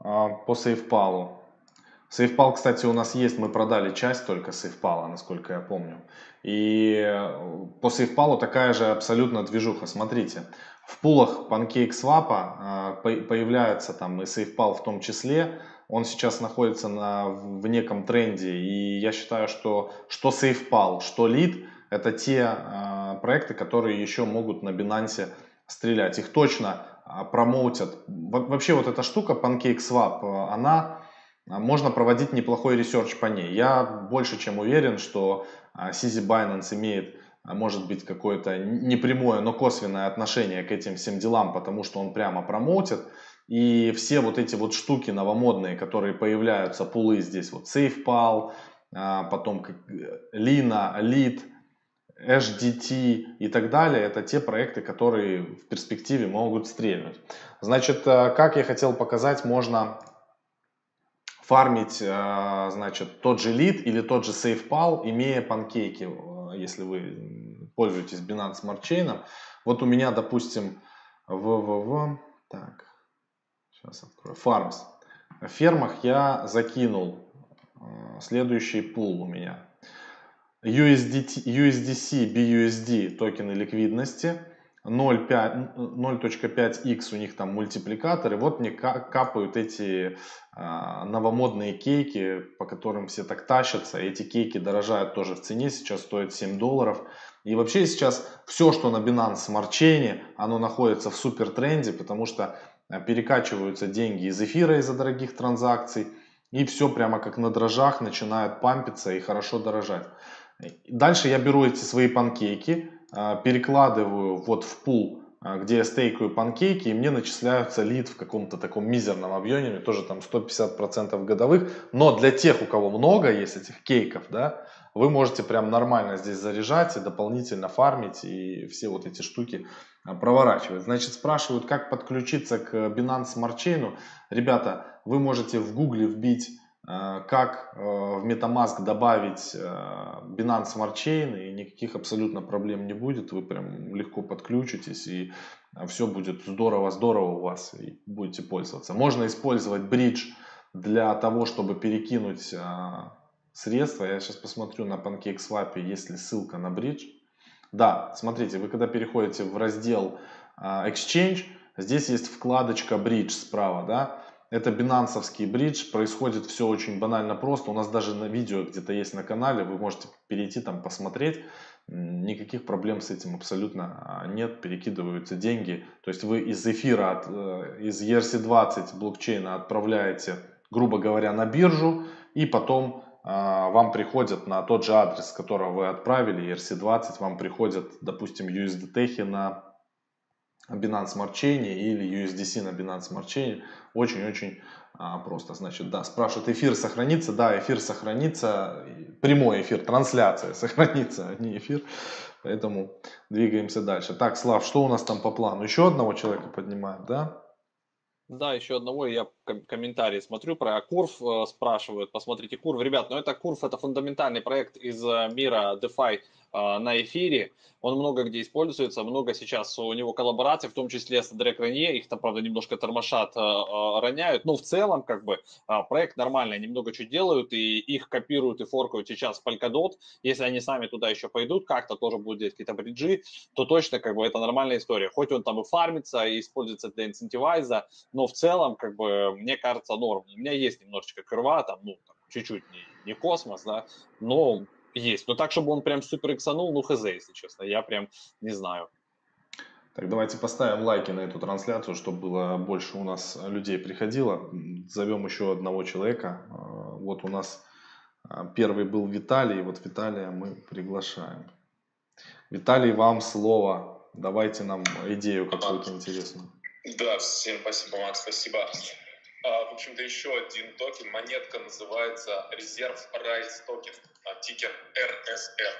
S1: А, по SafePal. SafePal, кстати, у нас есть, мы продали часть только SafePal, насколько я помню. И э, по SafePal такая же абсолютно движуха. Смотрите, в пулах PancakeSwap э, появляется там и SafePal в том числе. Он сейчас находится на, в неком тренде. И я считаю, что что SafePal, что Lead, это те э, проекты, которые еще могут на Binance стрелять. Их точно промоутят. Вообще вот эта штука PancakeSwap, она можно проводить неплохой research по ней. Я больше чем уверен, что CZ Binance имеет, а, может быть, какое-то непрямое, но косвенное отношение к этим всем делам, потому что он прямо промоутит. И все вот эти вот штуки новомодные, которые появляются, пулы здесь, вот SafePal, а, потом Lina, Lead, HDT и так далее, это те проекты, которые в перспективе могут стрельнуть. Значит, а, как я хотел показать, можно фармить, э, значит, тот же лид или тот же SafePal, имея панкейки, э, если вы пользуетесь Binance Smart Chain. Вот у меня, допустим, www, так, сейчас открою, Farms. В фермах я закинул э, следующий пул у меня. USDT, USDC, BUSD токены ликвидности – 0.5x у них там мультипликатор, и вот мне капают эти а, новомодные кейки, по которым все так тащатся. Эти кейки дорожают тоже в цене, сейчас стоят 7 долларов. И вообще сейчас все, что на Binance Smart Chain, оно находится в супер тренде, потому что а, перекачиваются деньги из эфира из-за дорогих транзакций, и все прямо как на дрожжах начинает пампиться и хорошо дорожать. Дальше я беру эти свои панкейки, перекладываю вот в пул, а, где я стейкаю панкейки, и мне начисляются лид в каком-то таком мизерном объеме, тоже там 150% годовых. Но для тех, у кого много есть этих кейков, да, вы можете прям нормально здесь заряжать и дополнительно фармить, и все вот эти штуки а, проворачивать. Значит, спрашивают, как подключиться к Binance Smart Chain. Ребята, вы можете в гугле вбить э, как э, в MetaMask добавить Binance Smart Chain, и никаких абсолютно проблем не будет. Вы прям легко подключитесь, и все будет здорово-здорово у вас, и будете пользоваться. Можно использовать бридж для того, чтобы перекинуть средства. Я сейчас посмотрю на PancakeSwap, есть ли ссылка на бридж. Да, смотрите, вы когда переходите в раздел Exchange, здесь есть вкладочка Bridge справа, да, это бинансовский бридж, происходит все очень банально просто. У нас даже на видео где-то есть на канале, вы можете перейти там посмотреть. Никаких проблем с этим абсолютно а, нет, перекидываются деньги. То есть вы из эфира, от, э, из ERC20 блокчейна отправляете, грубо говоря, на биржу, и потом а, вам приходят на тот же адрес, с которого вы отправили, ERC20, вам приходят, допустим, USDT на Binance Smart Chain или USDC на Binance Smart Chain. Очень-очень а, просто. Значит, да, спрашивают, эфир сохранится? Да, эфир сохранится. Прямой эфир, трансляция сохранится, а не эфир. Поэтому двигаемся дальше. Так, Слав, что у нас там по плану? Еще одного человека поднимаем, да?
S2: Да, еще одного я комментарии смотрю про Курв, э, спрашивают, посмотрите Курв. Ребят, ну это Курв, это фундаментальный проект из э, мира DeFi, на эфире. Он много где используется, много сейчас у него коллабораций, в том числе с Дрек Ранье. Их там, правда, немножко тормошат, а, а, роняют. Но в целом, как бы, проект нормальный. Они много чего делают, и их копируют и форкают сейчас в Polkadot. Если они сами туда еще пойдут, как-то тоже будут делать какие-то бриджи, то точно, как бы, это нормальная история. Хоть он там и фармится, и используется для инцентивайза, но в целом, как бы, мне кажется, норм. У меня есть немножечко крыва, там, ну, чуть-чуть не, не космос, да, но есть. Но так, чтобы он прям супер иксанул, ну хз, если честно. Я прям не знаю.
S1: Так, давайте поставим лайки на эту трансляцию, чтобы было больше у нас людей приходило. Зовем еще одного человека. А, вот у нас а, первый был Виталий. Вот Виталия мы приглашаем. Виталий, вам слово. Давайте нам идею какую-то интересную.
S8: Да, всем спасибо, Макс, спасибо. А, в общем-то, еще один токен. Монетка называется Reserve Rights токен, а, тикер RSR.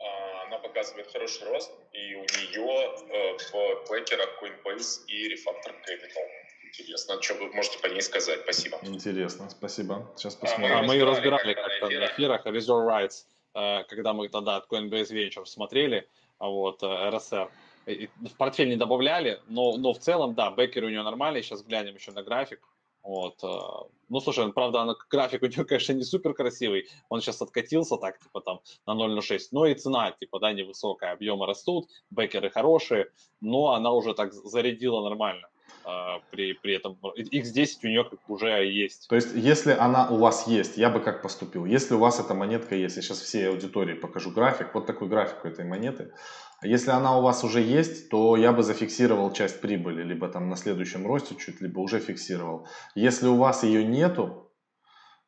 S8: А, она показывает хороший рост, и у нее э, в backer ах Coinbase и Refactor Capital. Интересно, что вы можете по ней сказать? Спасибо.
S1: Интересно, спасибо. Сейчас
S2: посмотрим. А, мы ее разбирали как-то на эфирах Reserve Rights, э, когда мы тогда от Coinbase Venture смотрели, вот, RSR. Э, в портфель не добавляли, но, но в целом, да, бэкер у него нормальный. Сейчас глянем еще на график. Вот. Э, ну, слушай, правда, она, график у него, конечно, не супер красивый. Он сейчас откатился так, типа там на 0.06. Но и цена, типа, да, невысокая. Объемы растут, бэкеры хорошие, но она уже так зарядила нормально. А, при, при этом X10 у нее уже есть.
S1: То есть, если она у вас есть, я бы как поступил? Если у вас эта монетка есть, я сейчас всей аудитории покажу график, вот такой график у этой монеты. Если она у вас уже есть, то я бы зафиксировал часть прибыли, либо там на следующем росте чуть, либо уже фиксировал. Если у вас ее нету,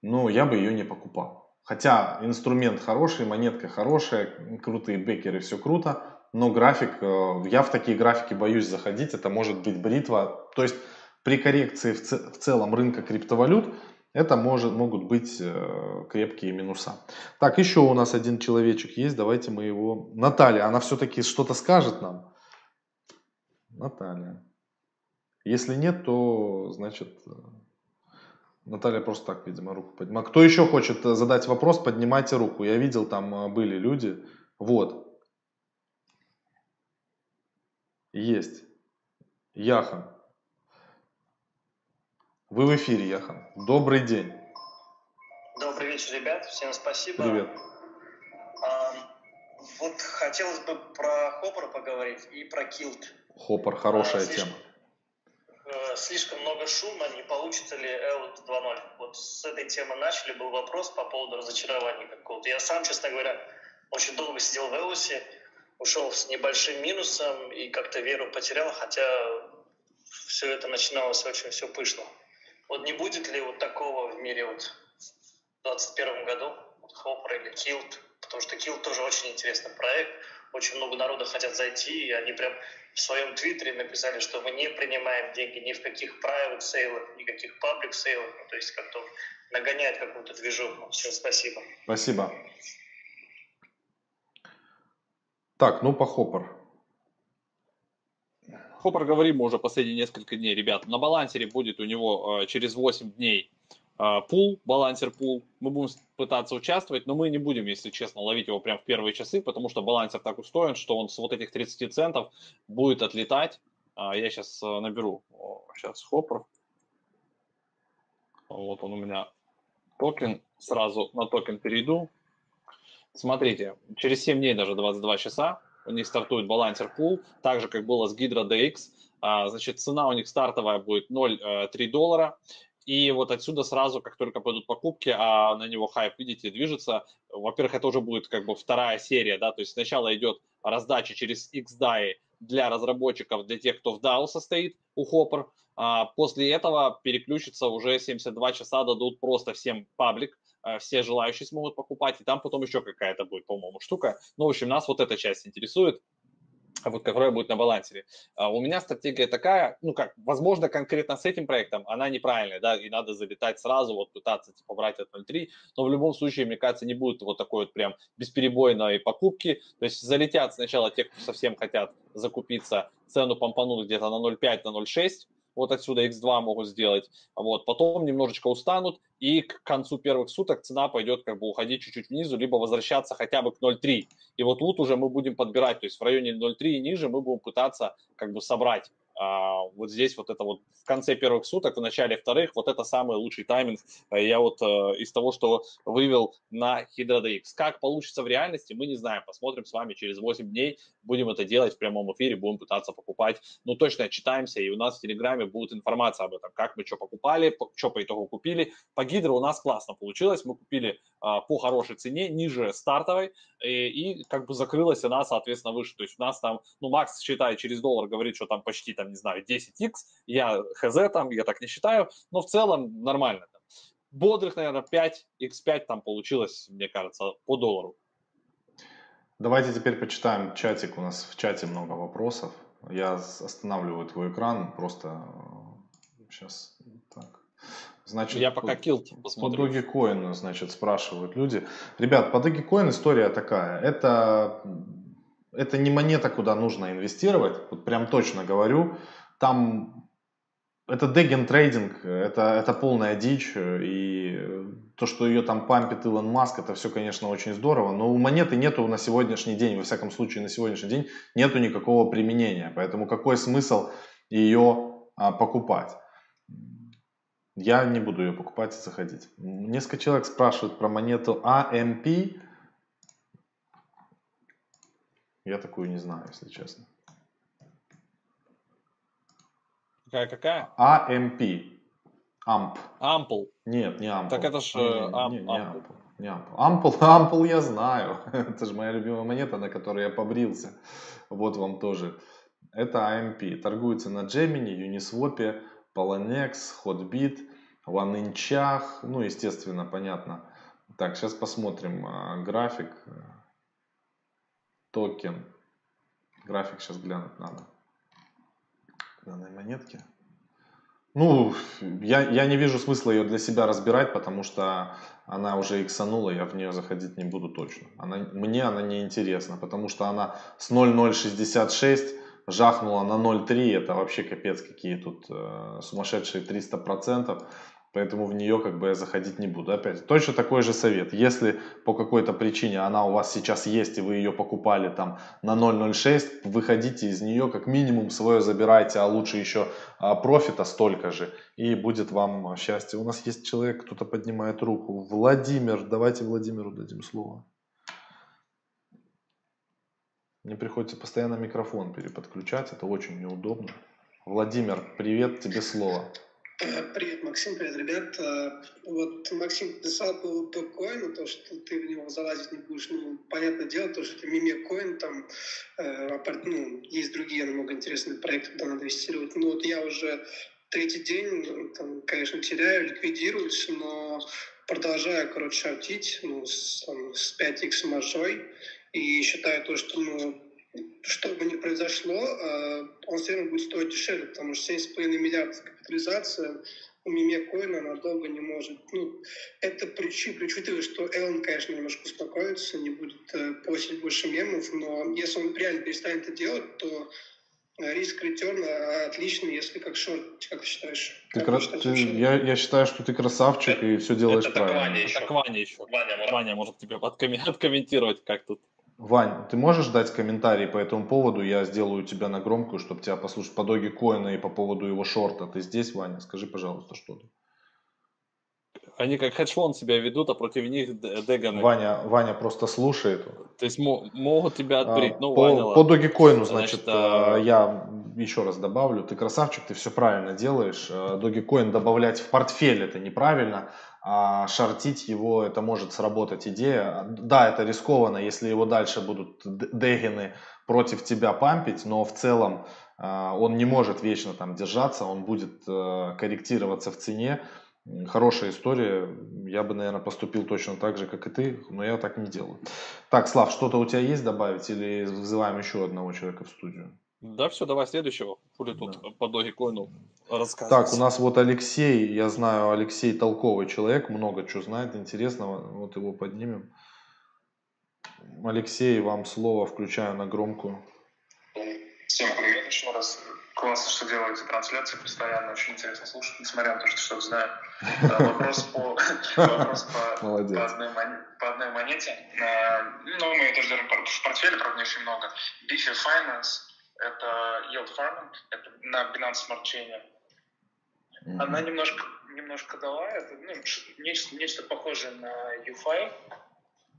S1: ну, я бы ее не покупал. Хотя инструмент хороший, монетка хорошая, крутые бекеры, все круто, но график, э, я в такие графики боюсь заходить, это может быть бритва. То есть при коррекции в, в целом рынка криптовалют это может, могут быть э, крепкие минуса. Так, еще у нас один человечек есть, давайте мы его... Наталья, она все-таки что-то скажет нам? Наталья. Если нет, то, значит, э, Наталья просто так, видимо, руку поднимает. Кто еще хочет задать вопрос, поднимайте руку. Я видел, там были люди. Вот, есть. Яхан. Вы в эфире, Яхан. Добрый день.
S9: Добрый вечер, ребят. Всем спасибо.
S1: Привет.
S9: А, вот хотелось бы про Хоппер поговорить и про Килт.
S1: Хоппер хорошая а, слишком, тема.
S9: Э, слишком много шума, не получится ли Элот 2.0? Вот с этой темы начали, был вопрос по поводу разочарования какого-то. Я сам, честно говоря, очень долго сидел в Элосе, ушел с небольшим минусом и как-то веру потерял, хотя все это начиналось очень все пышно. Вот не будет ли вот такого в мире вот в 2021 году, вот Хоппер или Килт, потому что Килт тоже очень интересный проект, очень много народа хотят зайти, и они прям в своем твиттере написали, что мы не принимаем деньги ни в каких private сейлах, никаких public сейлах, ну, то есть как-то нагоняет какую-то движуху. Все, спасибо.
S1: Спасибо. Так, ну по HOPR.
S2: HOPR говорим уже последние несколько дней, ребят. На Balancer е будет у него э, через 8 дней пул, Balancer пул. Мы будем пытаться участвовать, но мы не будем, если честно, ловить его прямо в первые часы, потому что Balancer так устроен, что он с вот этих 30 центов будет отлетать. Я сейчас наберу, сейчас HOPR. Вот он у меня токен, сразу на токен перейду. Смотрите, через 7 дней, даже 22 часа, у них стартует балансер пул, так же, как было с Hydra DX. А, значит, цена у них стартовая будет 0,3 э, доллара. И вот отсюда сразу, как только пойдут покупки, а на него хайп, видите, движется, во-первых, это уже будет как бы вторая серия, да, то есть сначала идет раздача через XDAI для разработчиков, для тех, кто в DAO состоит у Hopper, а после этого переключится уже 72 часа, дадут просто всем паблик, все желающие смогут покупать, и там потом еще какая-то будет, по-моему, штука. Ну, в общем, нас вот эта часть интересует, вот которая будет на балансере. А у меня стратегия такая, ну как, возможно, конкретно с этим проектом она неправильная, да, и надо залетать сразу, вот пытаться типа брать от 0.3, но в любом случае, мне кажется, не будет вот такой вот прям бесперебойной покупки, то есть залетят сначала те, кто совсем хотят закупиться, цену помпанут где-то на 0.5, на 0.6, вот отсюда X2 могут сделать, вот, потом немножечко устанут, и к концу первых суток цена пойдет как бы уходить чуть-чуть внизу, либо возвращаться хотя бы к 0.3. И вот тут уже мы будем подбирать, то есть в районе 0.3 и ниже мы будем пытаться как бы собрать а, вот здесь вот это вот в конце первых суток, в начале вторых, вот это самый лучший тайминг. Э, я вот э, из того, что вывел на HydroDX. Как получится в реальности, мы не знаем. Посмотрим с вами через 8 дней. Будем это делать в прямом эфире, будем пытаться покупать. Ну, точно читаемся, и у нас в Телеграме будет информация об этом, как мы что покупали, что по итогу купили. По Гидро у нас классно получилось. Мы купили а, по хорошей цене, ниже стартовой, и, и как бы закрылась она, соответственно, выше. То есть у нас там, ну, Макс считает через доллар, говорит, что там почти там не знаю, 10x, я хз там, я так не считаю, но в целом нормально. Бодрых, наверное, 5, x5 там получилось, мне кажется, по доллару.
S1: Давайте теперь почитаем чатик. У нас в чате много вопросов. Я останавливаю твой экран, просто сейчас э, так.
S2: Значит, я пока килт
S1: посмотрю. По Dogecoin, значит, спрашивают люди. Ребят, по Dogecoin история такая. Это это не монета, куда нужно инвестировать, вот прям точно говорю. Там это деген трейдинг, это, это полная дичь, и то, что ее там пампит Илон Маск, это все, конечно, очень здорово, но у монеты нету на сегодняшний день, во всяком случае на сегодняшний день, нету никакого применения, поэтому какой смысл ее а, покупать? Я не буду ее покупать и заходить. Несколько человек спрашивают про монету AMP, я такую не знаю, если честно.
S2: Какая-какая?
S1: AMP. AMP.
S2: Ампл.
S1: Нет, не Ample.
S2: Так это ж
S1: ам, не, не, Ample. Не Ample. Ample, Ample я знаю. это же моя любимая монета, на которой я побрился. Вот вам тоже. Это AMP. Торгуется на Gemini, Uniswap, Poloniex, Hotbit, OneInch. Ну, естественно, понятно. Так, сейчас посмотрим а, график токен. График сейчас глянуть надо. Данной монетки. Ну, я, я не вижу смысла ее для себя разбирать, потому что она уже иксанула, я в нее заходить не буду точно. Она, мне она не интересна, потому что она с 0,066 жахнула на 0,3, это вообще капец какие тут э, сумасшедшие 300%. Поэтому в нее как бы я заходить не буду. Опять, точно такой же совет. Если по какой-то причине она у вас сейчас есть, и вы ее покупали там на 0.06, выходите из нее, как минимум свое забирайте, а лучше еще а, профита столько же, и будет вам счастье. У нас есть человек, кто-то поднимает руку. Владимир, давайте Владимиру дадим слово. Мне приходится постоянно микрофон переподключать, это очень неудобно. Владимир, привет, тебе слово.
S10: Э, привет, Максим, привет, ребят. Э, вот Максим писал по докоину, то, что ты в него залазить не будешь. Ну, понятное дело, то, что это мимекоин, там э, ну, есть другие намного интересные проекты, куда надо инвестировать. Ну, вот я уже третий день, там, конечно, теряю, ликвидируюсь, но продолжаю, короче, шортить ну, с, там, с 5x маржой. И считаю то, что ну, что бы ни произошло, э, он все равно будет стоить дешевле, потому что 7,5 миллиардов капитализация у меме-коина она долго не может. Ну, это причина, при учитывая, что Эллен, конечно, немножко успокоится, не будет э, постить больше мемов, но если он реально перестанет это делать, то риск ретерн отличный, если как шорт, как ты считаешь?
S1: Ты как ты, я, я считаю, что ты красавчик это, и все делаешь это правильно.
S2: Ваня еще. Так Ваня еще. Ваня, может, Ваня может тебе откомментировать, как тут.
S1: Вань, ты можешь дать комментарий по этому поводу? Я сделаю тебя на громкую, чтобы тебя послушать по доге Коина и по поводу его шорта. Ты здесь, Ваня? Скажи, пожалуйста, что-то.
S2: Они как хедж-фонд себя ведут, а против них Деганы.
S1: Ваня, Ваня просто слушает.
S2: То есть могут тебя отбрить. А, ну,
S1: по, Ваня, по Dogecoin, значит, значит а... я еще раз добавлю. Ты красавчик, ты все правильно делаешь. Dogecoin добавлять в портфель это неправильно. А шортить его, это может сработать идея. Да, это рискованно, если его дальше будут дегины против тебя пампить, но в целом он не может вечно там держаться, он будет корректироваться в цене хорошая история. Я бы, наверное, поступил точно так же, как и ты, но я так не делаю. Так, Слав, что-то у тебя есть добавить или вызываем еще одного человека в студию?
S2: Да, все, давай следующего. Хули тут да. по доге коину
S1: рассказывать. Так, у нас вот Алексей, я знаю, Алексей толковый человек, много чего знает интересного, вот его поднимем. Алексей, вам слово, включаю на громкую.
S11: Всем привет еще раз. Классно, что делаете трансляции постоянно, очень интересно слушать, несмотря на то, что что-то знаю. Вопрос по, вопрос по, по, одной, по одной монете. Ну, мы тоже держим в портфеле, правда, не очень много. Biffy Finance — это yield farming, это на Binance Smart Chain. Она немножко, немножко дала, это ну, нечто, нечто похожее на UFI,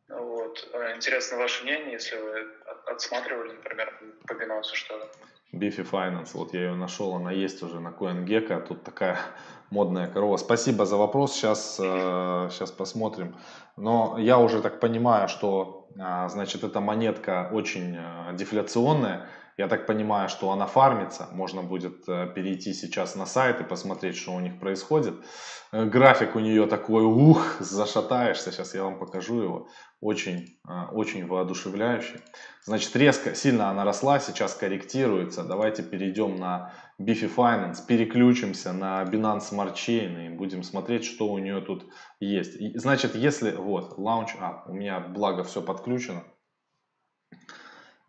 S11: вот. Интересно ваше мнение, если вы отсматривали, например, по Binance что-то.
S1: Biffy Finance, вот я ее нашел, она есть уже на CoinGecko, тут такая модная корова. Спасибо за вопрос, сейчас, сейчас э, посмотрим. Но я уже так понимаю, что, э, значит, эта монетка очень э, дефляционная, я так понимаю, что она фармится. Можно будет перейти сейчас на сайт и посмотреть, что у них происходит. График у нее такой, ух, зашатаешься. Сейчас я вам покажу его очень, а, очень воодушевляющий. Значит, резко, сильно она росла, сейчас корректируется. Давайте перейдем на Biffy Finance, переключимся на Binance Smart Chain и будем смотреть, что у нее тут есть. Значит, если, вот, Launch Up, у меня, благо, все подключено.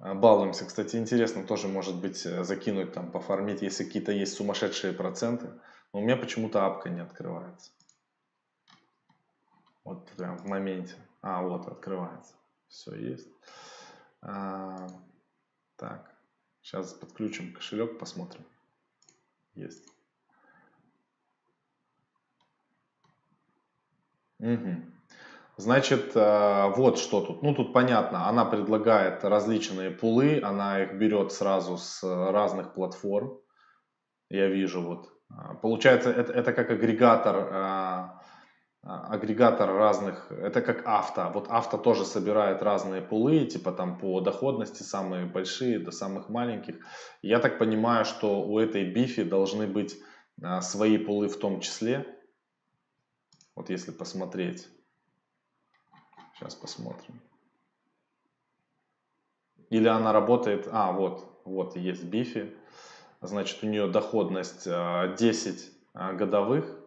S1: А, балуемся, кстати, интересно тоже, может быть, э, закинуть там, пофармить, если какие-то есть сумасшедшие проценты. Но у меня почему-то апка не открывается. Вот прям в моменте. А, вот, открывается. Все есть. А, так, сейчас подключим кошелек, посмотрим. Есть. Угу. Значит, а, вот что тут. Ну, тут понятно, она предлагает различные пулы, она их берет сразу с разных платформ. Я вижу вот. А, получается, это, это как агрегатор а, агрегатор разных, это как авто. Вот авто тоже собирает разные пулы, типа там по доходности самые большие до самых маленьких. Я так понимаю, что у этой бифи должны быть свои пулы в том числе. Вот если посмотреть. Сейчас посмотрим. Или она работает... А, вот, вот есть бифи. Значит, у нее доходность 10 а, годовых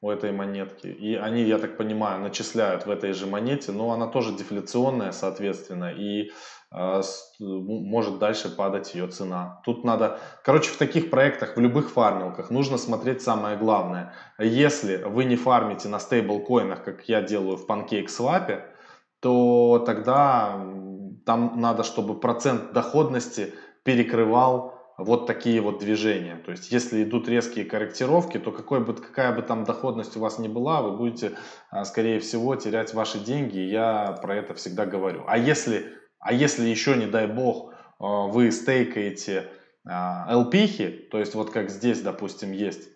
S1: у этой монетки. И они, я так понимаю, начисляют в этой же монете, но она тоже дефляционная, соответственно, и э, может дальше падать ее цена. Тут надо, короче, в таких проектах, в любых фармилках нужно смотреть самое главное. Если вы не фармите на стейблкоинах, как я делаю в PancakeSwap, то тогда там надо, чтобы процент доходности перекрывал вот такие вот движения. То есть, если идут резкие корректировки, то какой бы, какая бы там доходность у вас ни была, вы будете, а, скорее всего, терять ваши деньги. Я про это всегда говорю. А если, а если еще, не дай бог, а, вы стейкаете LP, а, то есть вот как здесь, допустим, есть,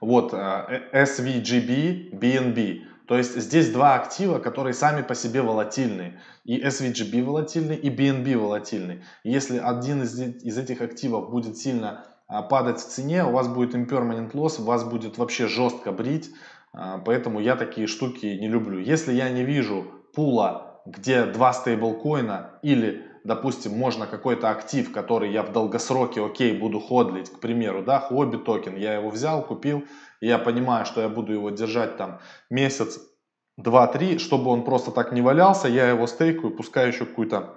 S1: вот SVGB, BNB, то есть здесь два актива, которые сами по себе волатильны. И SVGB волатильный, и BNB волатильный. Если один из, из этих активов будет сильно а, падать в цене, у вас будет impermanent loss, вас будет вообще жестко брить. А, поэтому я такие штуки не люблю. Если я не вижу пула, где два стейблкоина или допустим, можно какой-то актив, который я в долгосроке, окей, буду ходлить, к примеру, да, Huobi токен, я его взял, купил, и я понимаю, что я буду его держать там месяц, два-три, чтобы он просто так не валялся, я его стейкаю, пускай еще какую-то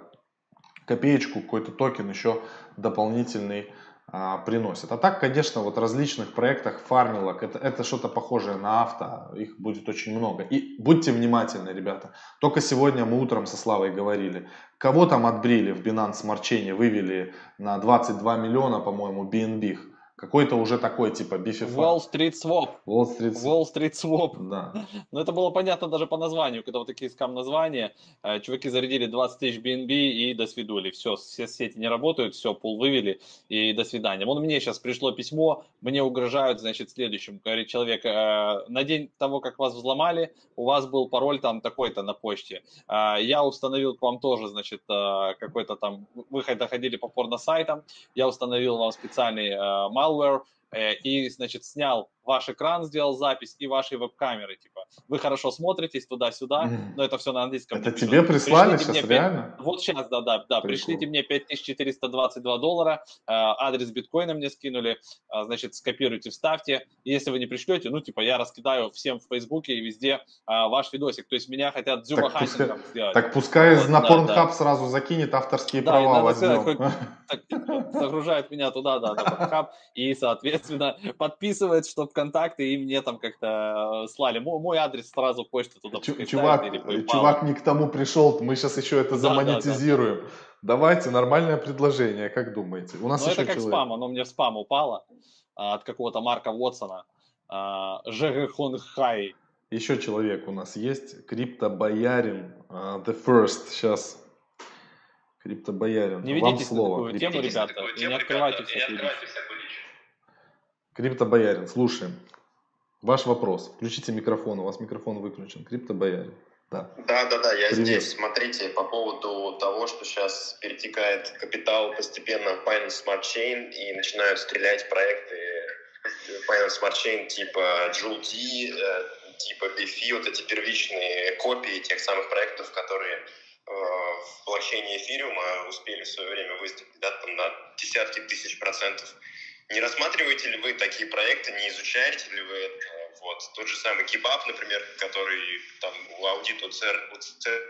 S1: копеечку, какой-то токен еще дополнительный а, приносит. А так, конечно, вот различных проектах фармилок, это, это что-то похожее на авто, их будет очень много. И будьте внимательны, ребята. Только сегодня мы утром со Славой говорили, кого там отбрили в Binance Smart Chain, вывели на 22 миллиона, по-моему, BNB. Какой-то уже такой, типа,
S2: BFF. Wall Street Swap.
S1: Wall Street Swap.
S2: Wall Street Swap.
S1: Да.
S2: Но это было понятно даже по названию, когда вот такие скам-названия. Э, чуваки зарядили 20 тысяч BNB и до свидули. Все, все сети не работают, все, пул вывели и до свидания. Вон мне сейчас пришло письмо, мне угрожают, значит, следующим. Говорит человек, э, на день того, как вас взломали, у вас был пароль там такой-то на почте. Э, я установил к вам тоже, значит, какой-то там, вы доходили по порно-сайтам, я установил вам специальный malware, э, и, значит, снял ваш экран сделал запись и вашей веб-камеры, типа, вы хорошо смотритесь туда-сюда, mm. но это все на английском.
S1: Это тебе прислали пришлите сейчас, мне реально?
S2: 5... Вот сейчас, да, да, пришлите мне 5422 доллара, э, адрес биткоина мне скинули, э, значит, скопируйте, вставьте, если вы не пришлете, ну, типа, я раскидаю всем в Фейсбуке и везде э, ваш видосик, то есть меня хотят Дзюба Хантингом сделать.
S1: Так пускай вот, на да, Pornhub да. сразу закинет авторские да, права возьмем. Сказать,
S2: так, загружает меня туда, да, на Pornhub, и, соответственно, подписывает, чтобы контакты, и мне там как-то э, слали. Мой, мой адрес сразу почты туда
S1: Ч- чувак, или чувак не к тому пришел, мы сейчас еще это замонетизируем. Да, да, да. Давайте, нормальное предложение, как думаете?
S2: У нас ну, еще это как человек. спам, оно мне в спам упало а, от какого-то Марка Уотсона. А, ЖГ Хонхай.
S1: Еще человек у нас есть, Крипто Боярин, uh, The First, сейчас. Крипто Боярин,
S2: Не
S1: вам
S2: ведитесь
S1: слово.
S2: на такую тему, ребята, и не открывайте всякую
S1: Крипто Боярин, слушаем. Ваш вопрос. Включите микрофон, у вас микрофон выключен. Крипто Боярин.
S12: Да. да, да, да, я Привет. здесь. Смотрите, по поводу того, что сейчас перетекает капитал постепенно в Binance Smart Chain и начинают стрелять проекты Binance Smart Chain типа JULD, э, типа BFI, вот эти первичные копии тех самых проектов, которые э, в блокчейне эфириума успели в свое время выстрелить да, там, на десятки тысяч процентов не рассматриваете ли вы такие проекты, не изучаете ли вы это? Вот. Тот же самый Кебаб, например, который там у аудиту ЦР, у ЦР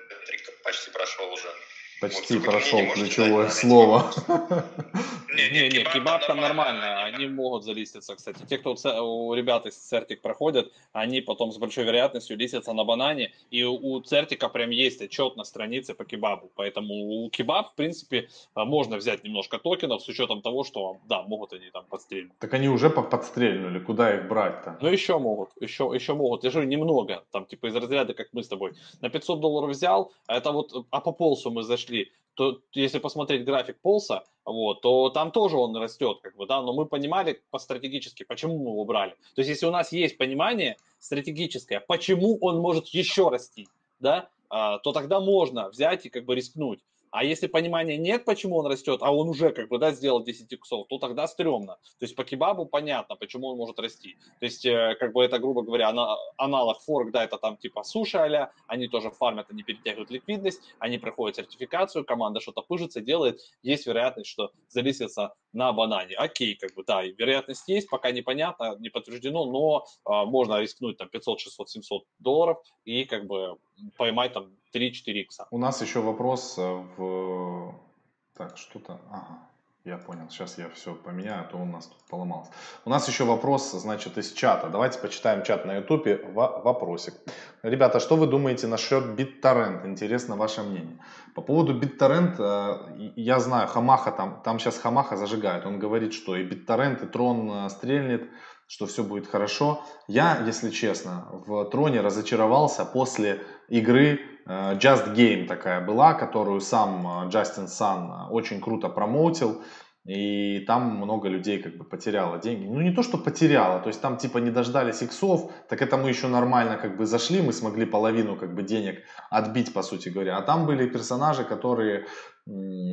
S12: почти прошел уже.
S1: Почти вот, прошел ключевое слово.
S2: Не, не, не, кебаб там нормально, они могут залиститься, кстати. Те, кто у ребят из Цертик проходят, они потом с большой вероятностью листятся на банане, и у Цертика прям есть отчет на странице по кебабу, поэтому у кебаб, в принципе, можно взять немножко токенов с учетом того, что, да, могут они там подстрелить.
S1: Так они уже подстрельнули, куда их брать-то?
S2: Ну, еще могут, еще, еще могут, я же немного, там, типа, из разряда, как мы с тобой. На 500 долларов взял, а это вот, а по полсу мы зашли, то если посмотреть график полса, вот, то там тоже он растет, как бы, да, но мы понимали по стратегически, почему мы его брали. То есть, если у нас есть понимание стратегическое, почему он может еще расти, да, а, то тогда можно взять и как бы рискнуть. А если понимания нет, почему он растет, а он уже как бы да, сделал 10 иксов, то тогда стрёмно. То есть по кебабу понятно, почему он может расти. То есть э, как бы это, грубо говоря, аналог форк, да, это там типа суши а они тоже фармят, они перетягивают ликвидность, они проходят сертификацию, команда что-то пыжится, делает, есть вероятность, что залисится на банане. Окей, как бы, да, вероятность есть, пока непонятно, не подтверждено, но а, можно рискнуть там 500, 600, 700 долларов и как бы поймать там 3-4 икса.
S1: У нас еще вопрос э, в... Так, что-то... Ага. Я понял, сейчас я все поменяю, а то у нас тут поломалось. У нас еще вопрос, значит, из чата. Давайте почитаем чат на ютубе. Вопросик. Ребята, что вы думаете насчет BitTorrent? Интересно ваше мнение. По поводу BitTorrent, э, я знаю, Хамаха там, там сейчас Хамаха зажигает. Он говорит, что и BitTorrent, и Трон э, стрельнет, что все будет хорошо. Я, если честно, в Троне разочаровался после игры э, Just Game такая была, которую сам Джастин Сан очень круто промоутил. И там много людей как бы потеряло деньги. Ну не то, что потеряло, то есть там типа не дождались иксов, так это мы еще нормально как бы зашли, мы смогли половину как бы денег отбить, по сути говоря. А там были персонажи, которые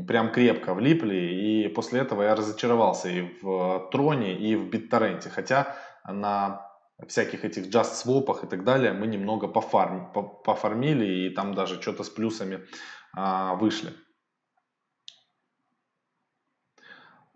S1: прям крепко влипли, и после этого я разочаровался и в Троне, и в Битторренте. Хотя на всяких этих just свопах и так далее мы немного пофарм, пофармили, и там даже что-то с плюсами а, вышли.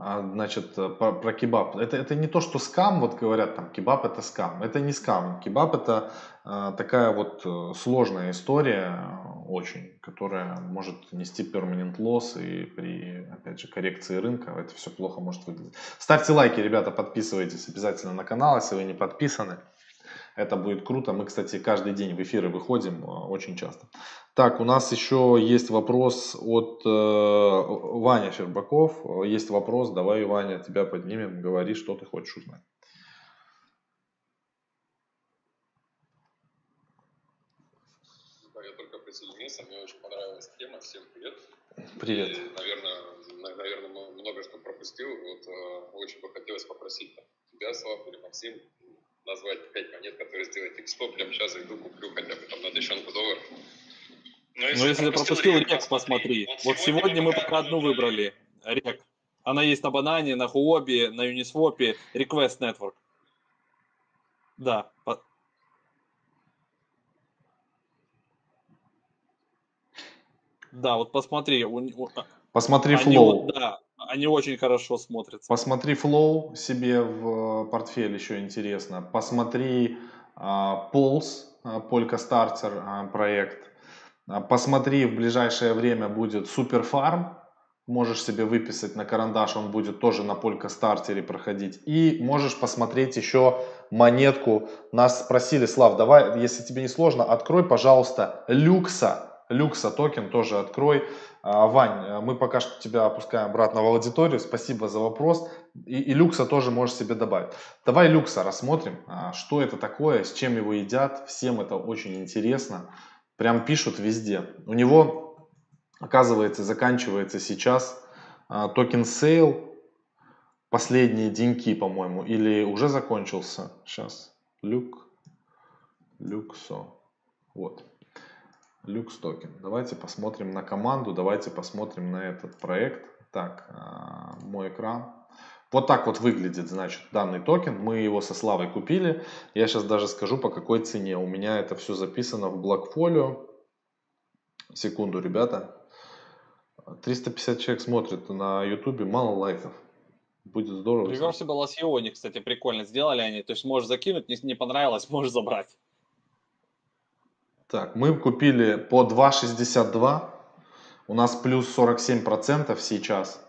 S1: А, значит, про, про кебаб. Это, это не то, что скам, вот говорят, там, кебаб это скам. Это не скам. Кебаб это э, такая вот э, сложная история. Очень, которая может нести permanent loss и при, опять же, коррекции рынка это все плохо может выглядеть. Ставьте лайки, ребята, подписывайтесь обязательно на канал, если вы не подписаны. Это будет круто. Мы, кстати, каждый день в эфиры выходим а, очень часто. Так, у нас еще есть вопрос от э, Ваня Щербаков. Есть вопрос, давай, Ваня, тебя поднимем, говори, что ты хочешь узнать.
S13: Я только присоединился, мне очень понравилась тема. Всем привет.
S1: Привет.
S13: И, наверное, наверное, много что пропустил. Вот э, очень бы хотелось попросить тебя, Слав или Максим, назвать 5 монет, которые сделают X100, прямо сейчас зайду, куплю хотя бы там на тысячонку долларов.
S2: Но если, Но если ты пропустил рек, посмотри. Вот, вот сегодня мы пока одну выбрали. Рек. Она есть на банане, на хуобе, на юнисвопе, Request Network. Да. Да, вот посмотри. А,
S1: посмотри флоу.
S2: Да, они очень хорошо смотрятся.
S1: Посмотри Flow себе в портфель, еще интересно. Посмотри POLS, Polkastarter проект. Посмотри, в ближайшее время будет SuperFarm. Можешь себе выписать на карандаш, он будет тоже на Polkastarter е проходить. И можешь посмотреть еще монетку. Нас спросили, Слав, давай, если тебе не сложно, открой, пожалуйста, LUKSO. LUKSO токен тоже открой. А, Вань, э, мы пока что тебя опускаем обратно в аудиторию. Спасибо за вопрос. И, и LUKSO тоже можешь себе добавить. Давай LUKSO рассмотрим, а, что это такое, с чем его едят. Всем это очень интересно. Прям пишут везде. У него, оказывается, заканчивается сейчас а, token sale. Последние деньки, по-моему. Или уже закончился. Сейчас. Люк. LUKSO. Вот. LUKSO токен. Давайте посмотрим на команду, давайте посмотрим на этот проект. Так, а, мой экран. Вот так вот выглядит, значит, данный токен. Мы его со Славой купили. Я сейчас даже скажу, по какой цене. У меня это все записано в Blockfolio. Секунду, ребята. 350 человек смотрит на YouTube, мало лайков. Будет здорово.
S2: Reversible ICO, кстати, прикольно сделали они. То есть можешь закинуть, не, не понравилось, можешь забрать.
S1: Так, мы купили по 2,62. У нас плюс 47% сейчас.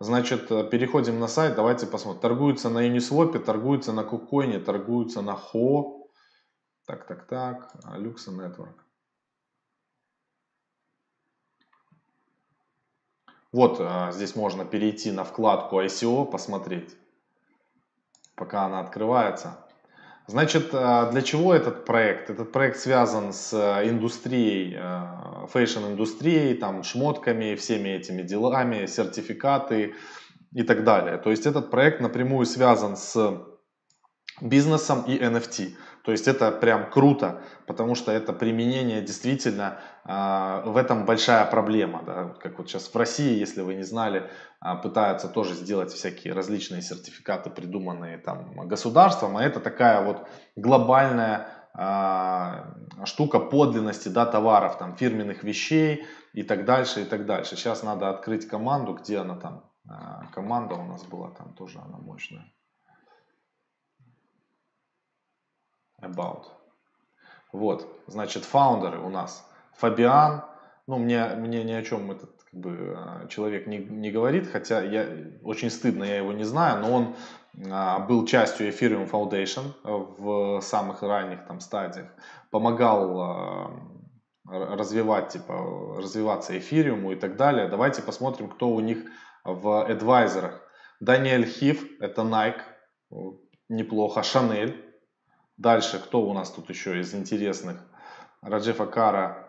S1: Значит, э, переходим на сайт, давайте посмотрим. Торгуются на Uniswap, торгуются на Кукоине, торгуются на HO. Так, так, так. Luxa Network. Вот э, здесь можно перейти на вкладку ICO, посмотреть, пока она открывается. Значит, э, для чего этот проект? Этот проект связан с э, индустрией, э, fashion-индустрией, там, шмотками, всеми этими делами, сертификаты и так далее. То есть этот проект напрямую связан с бизнесом и NFT. То есть это прям круто, потому что это применение действительно, э, в этом большая проблема. Да? Как вот сейчас в России, если вы не знали, э, пытаются тоже сделать всякие различные сертификаты, придуманные там государством, а это такая вот глобальная э, штука подлинности да, товаров, там, фирменных вещей и так дальше, и так дальше. Сейчас надо открыть команду, где она там, команда у нас была там тоже, она мощная. About. Вот, значит, фаундеры у нас. Фабиан, ну, мне, мне ни о чем этот как бы, а, человек не, не говорит, хотя я, очень стыдно, я его не знаю, но он а, был частью Ethereum Foundation в самых ранних там стадиях, помогал а, развивать, типа, развиваться Ethereum и так далее. Давайте посмотрим, кто у них в адвайзерах. Даниэль Хив, это Nike, неплохо, Шанель, Дальше, кто у нас тут еще из интересных? Раджефа Кара,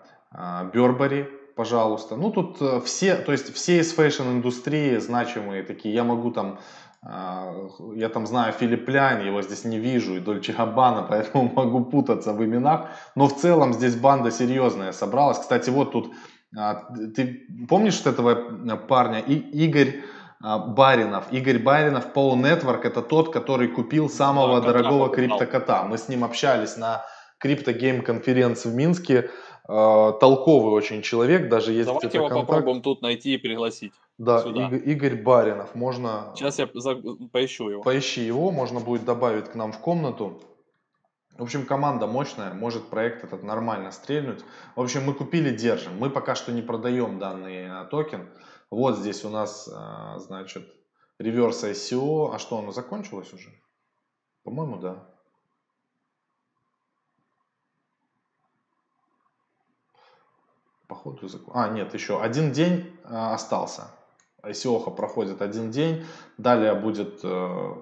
S1: Burberry, пожалуйста. Ну, тут э, все, то есть все из fashion-индустрии значимые такие. Я могу там, а, я там знаю Филипп Лянь, его здесь не вижу, и Дольче Габбана, поэтому могу путаться в именах. Но в целом здесь банда серьезная собралась. Кстати, вот тут, а, ты помнишь этого э, парня? И, Игорь а, Баринов. Игорь Баринов, Paul Network, это тот, который купил самого да, дорогого криптокота. Мы с ним общались на криптогейм конференции в Минске. Э, толковый очень человек, даже есть
S2: Давайте его контакт. попробуем тут найти и пригласить.
S1: Да, Игорь, Игорь Баринов, можно...
S2: Сейчас я за... поищу его.
S1: Поищи его, можно будет добавить к нам в комнату. В общем, команда мощная, может проект этот нормально стрельнуть. В общем, мы купили, держим. Мы пока что не продаем данный а, токен. Вот здесь у нас, а, значит, реверс ICO. А что, оно закончилось уже? По-моему, да. Походу, закон... А, нет, еще один день а, остался. ICO проходит один день. Далее будет э,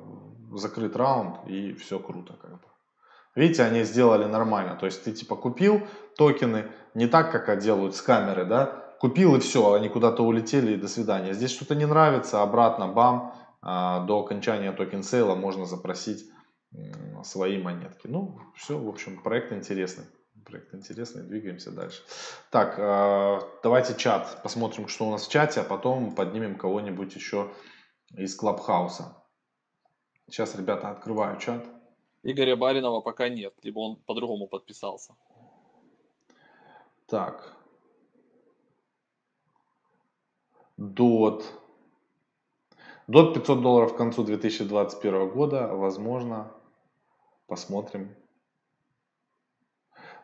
S1: закрыт раунд и все круто как бы. Видите, они сделали нормально. То есть ты типа купил токены, не так, как делают скамеры, да, купил и все, они куда-то улетели и до свидания. Здесь что-то не нравится, обратно, бам, а, до окончания token sale -а можно запросить свои монетки. Ну, все, в общем, проект интересный. Проект интересный, двигаемся дальше. Так, а, давайте чат, посмотрим, что у нас в чате, а потом поднимем кого-нибудь еще из Клабхауса. Сейчас, ребята, открываю чат.
S2: Игоря Баринова пока нет, либо он по-другому подписался.
S1: Так. DOT. DOT 500 долларов к концу 2021 года. Возможно. Посмотрим.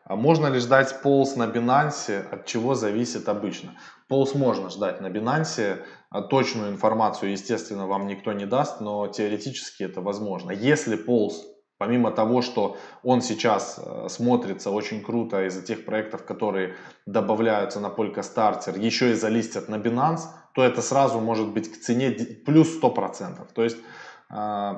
S1: А можно ли ждать полз на Binance? От чего зависит обычно? Полз можно ждать на Binance. А точную информацию, естественно, вам никто не даст, но теоретически это возможно. Если полз Помимо того, что он сейчас э, смотрится очень круто из-за тех проектов, которые добавляются на Polka Starter, еще и залистят на Binance, то это сразу может быть к цене плюс 100%. То есть, э,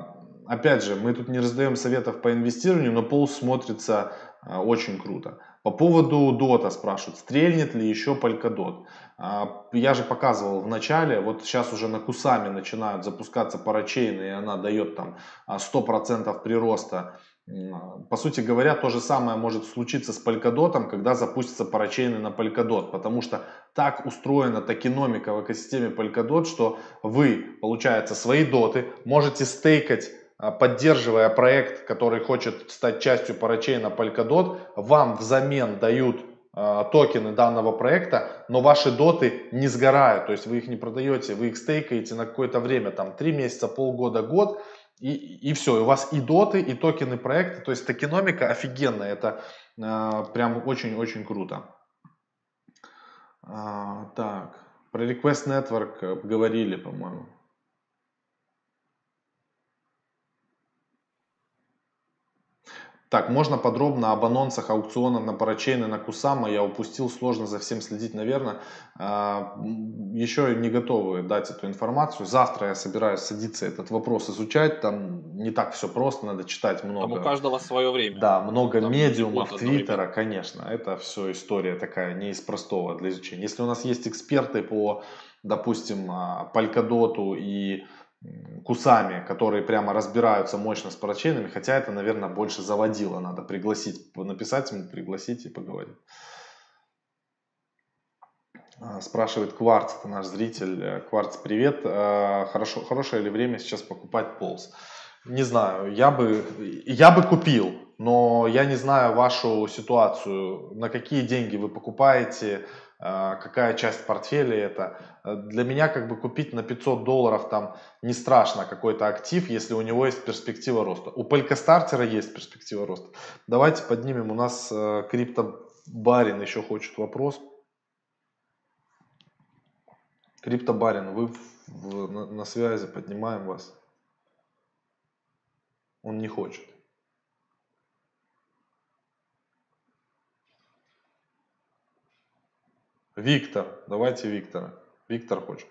S1: опять же, мы тут не раздаем советов по инвестированию, но пол смотрится э, очень круто. По поводу дота спрашивают, стрельнет ли еще Polkadot. А, я же показывал в начале, вот сейчас уже на Кусами начинают запускаться парачейны, и она дает там 100% а, прироста. По сути говоря, то же самое может случиться с Polkadot, когда запустятся парачейны на Polkadot, потому что так устроена токеномика в экосистеме Polkadot, что вы, получается, свои доты можете стейкать а, поддерживая проект, который хочет стать частью парачейна Polkadot, вам взамен дают Э, токены данного проекта, но ваши доты не сгорают, то есть вы их не продаете, вы их стейкаете на какое-то время, там 3 месяца, полгода, год, и, и все, у вас и доты, и токены проекта, то есть токеномика офигенная, это э, прям очень-очень круто. А, так, про Request Network говорили, по-моему. Так, можно подробно об анонсах аукциона на парачейны на Кусама. Я упустил, сложно за всем следить, наверное. А, еще не готовы дать эту информацию. Завтра я собираюсь садиться этот вопрос изучать. Там не так все просто, надо читать много.
S2: Там у каждого свое время.
S1: Да, много Там медиумов, твиттера, конечно. Это все история такая не из простого для изучения. Если у нас есть эксперты по, допустим, Палькодоту и кусами, которые прямо разбираются мощно с парачейнами, хотя это, наверное, больше заводило, надо пригласить, написать ему, пригласить и поговорить. А, спрашивает Кварц, это наш зритель. Кварц, привет. А, хорошо, хорошее ли время сейчас покупать полз? Не знаю, я бы, я бы купил, но я не знаю вашу ситуацию, на какие деньги вы покупаете, какая часть портфеля это. Для меня как бы купить на 500 долларов там не страшно какой-то актив, если у него есть перспектива роста. У Полькостартера есть перспектива роста. Давайте поднимем, у нас э, криптобарин еще хочет вопрос. Криптобарин, вы в, в, на, на связи, поднимаем вас. Он не хочет. Виктор, давайте Виктора. Виктор хочет.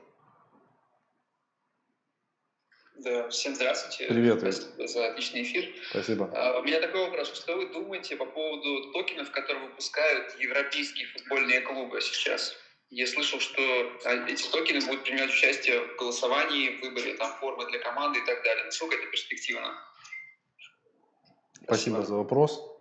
S14: Да, всем здравствуйте.
S1: Привет.
S14: Спасибо за отличный эфир.
S1: Спасибо.
S14: А, у меня такой вопрос. Что вы думаете по поводу токенов, которые выпускают европейские футбольные клубы сейчас? Я слышал, что а, эти токены будут принимать участие в голосовании, в выборе там, формы для команды и так далее. Насколько это перспективно?
S1: Спасибо, Спасибо за вопрос.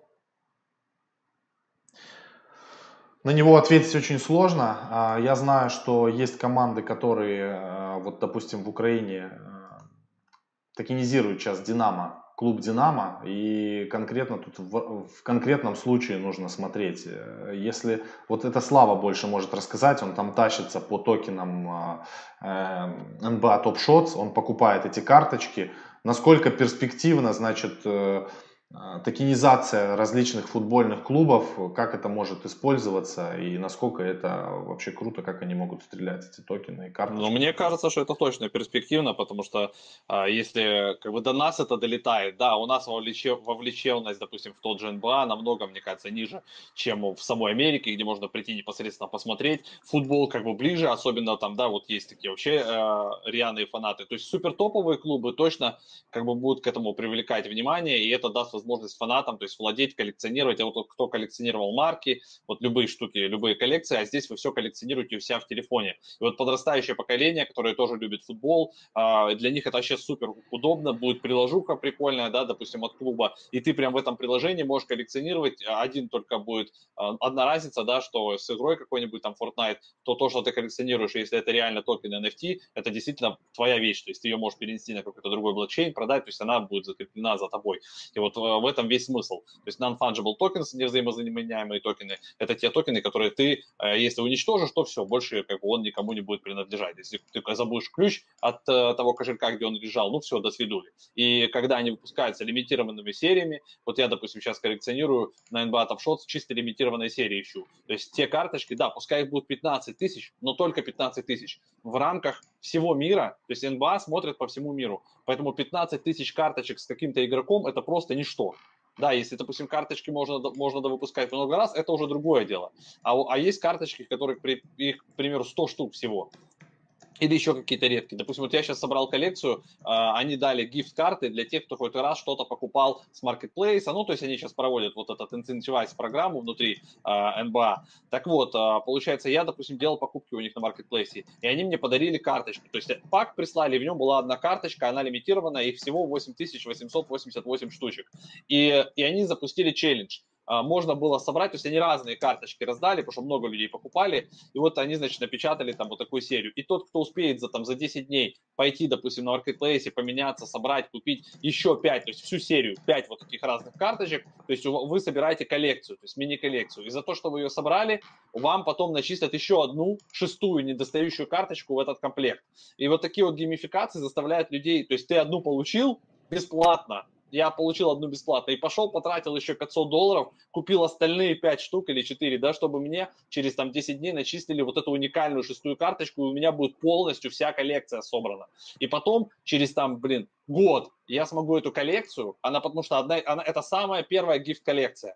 S1: На него ответить очень сложно. А, я знаю, что есть команды, которые, а, вот, допустим, в Украине а, токенизируют сейчас Динамо, клуб Динамо, и конкретно тут в, в конкретном случае нужно смотреть. Если вот это Слава больше может рассказать, он там тащится по токенам э, NBA Top Shots, он покупает эти карточки. Насколько перспективно, значит, э, токенизация различных футбольных клубов, как это может использоваться и насколько это вообще круто, как они могут стрелять эти токены и карты.
S2: Ну, мне кажется, что это точно перспективно, потому что а, если как бы до нас это долетает, да, у нас вовлеченность, допустим, в тот же НБА намного, мне кажется, ниже, чем в самой Америке, где можно прийти непосредственно посмотреть. Футбол как бы ближе, особенно там, да, вот есть такие вообще э, рьяные фанаты. То есть супер топовые клубы точно как бы будут к этому привлекать внимание, и это даст возможность фанатам, то есть владеть, коллекционировать. А вот кто коллекционировал марки, вот любые штуки, любые коллекции, а здесь вы все коллекционируете у себя в телефоне. И вот подрастающее поколение, которое тоже любит футбол, а, для них это вообще супер удобно, будет приложуха прикольная, да, допустим, от клуба, и ты прям в этом приложении можешь коллекционировать, один только будет, а, одна разница, да, что с игрой какой-нибудь там Fortnite, то то, что ты коллекционируешь, если это реально токен NFT, это действительно твоя вещь, то есть ты ее можешь перенести на какой-то другой блокчейн, продать, то есть она будет закреплена за тобой. И вот э, в этом весь смысл. То есть non-fungible tokens, невзаимозаменяемые токены, это те токены, которые ты, э, если уничтожишь, то все, больше как бы он никому не будет принадлежать. Если ты забудешь ключ от э, того кошелька, где он лежал, ну все, до свидули. И когда они выпускаются лимитированными сериями, вот я, допустим, сейчас коллекционирую на NBA Top Shots чисто лимитированные серии ищу. То есть те карточки, да, пускай их будет 15 тысяч, но только 15 тысяч в рамках всего мира, то есть НБА смотрит по всему миру, поэтому 15 тысяч карточек с каким-то игроком это просто ничто. Да, если, допустим, карточки можно, можно выпускать много раз, это уже другое дело. А, а есть карточки, которых, их, к примеру, 100 штук всего или еще какие-то редкие. Допустим, вот я сейчас собрал коллекцию, а, они дали гифт-карты для тех, кто хоть раз что-то покупал с маркетплейса, ну, то есть они сейчас проводят вот этот инцентивайз программу внутри а, НБА. Так вот, а, получается, я, допустим, делал покупки у них на маркетплейсе, и они мне подарили карточку. То есть пак прислали, в нем была одна карточка, она лимитированная, их всего 8888 штучек. И, и они запустили челлендж. А, можно было собрать, то есть они разные карточки раздали, потому что много людей покупали, и вот они, значит, напечатали там вот такую серию. И тот, кто успеет за, там, за 10 дней пойти, допустим, на маркетплейсе, поменяться, собрать, купить еще 5, то есть всю серию, 5 вот таких разных карточек, то есть вы собираете коллекцию, то есть мини-коллекцию. И за то, что вы ее собрали, вам потом начислят еще одну шестую недостающую карточку в этот комплект. И вот такие вот геймификации заставляют людей, то есть ты одну получил бесплатно, я получил одну бесплатно и пошел, потратил еще 500 долларов, купил остальные 5 штук или 4, да, чтобы мне через там 10 дней начислили вот эту уникальную шестую карточку, и у меня будет полностью вся коллекция собрана. И потом через там, блин, год я смогу эту коллекцию, она потому что одна, она, это самая первая гифт-коллекция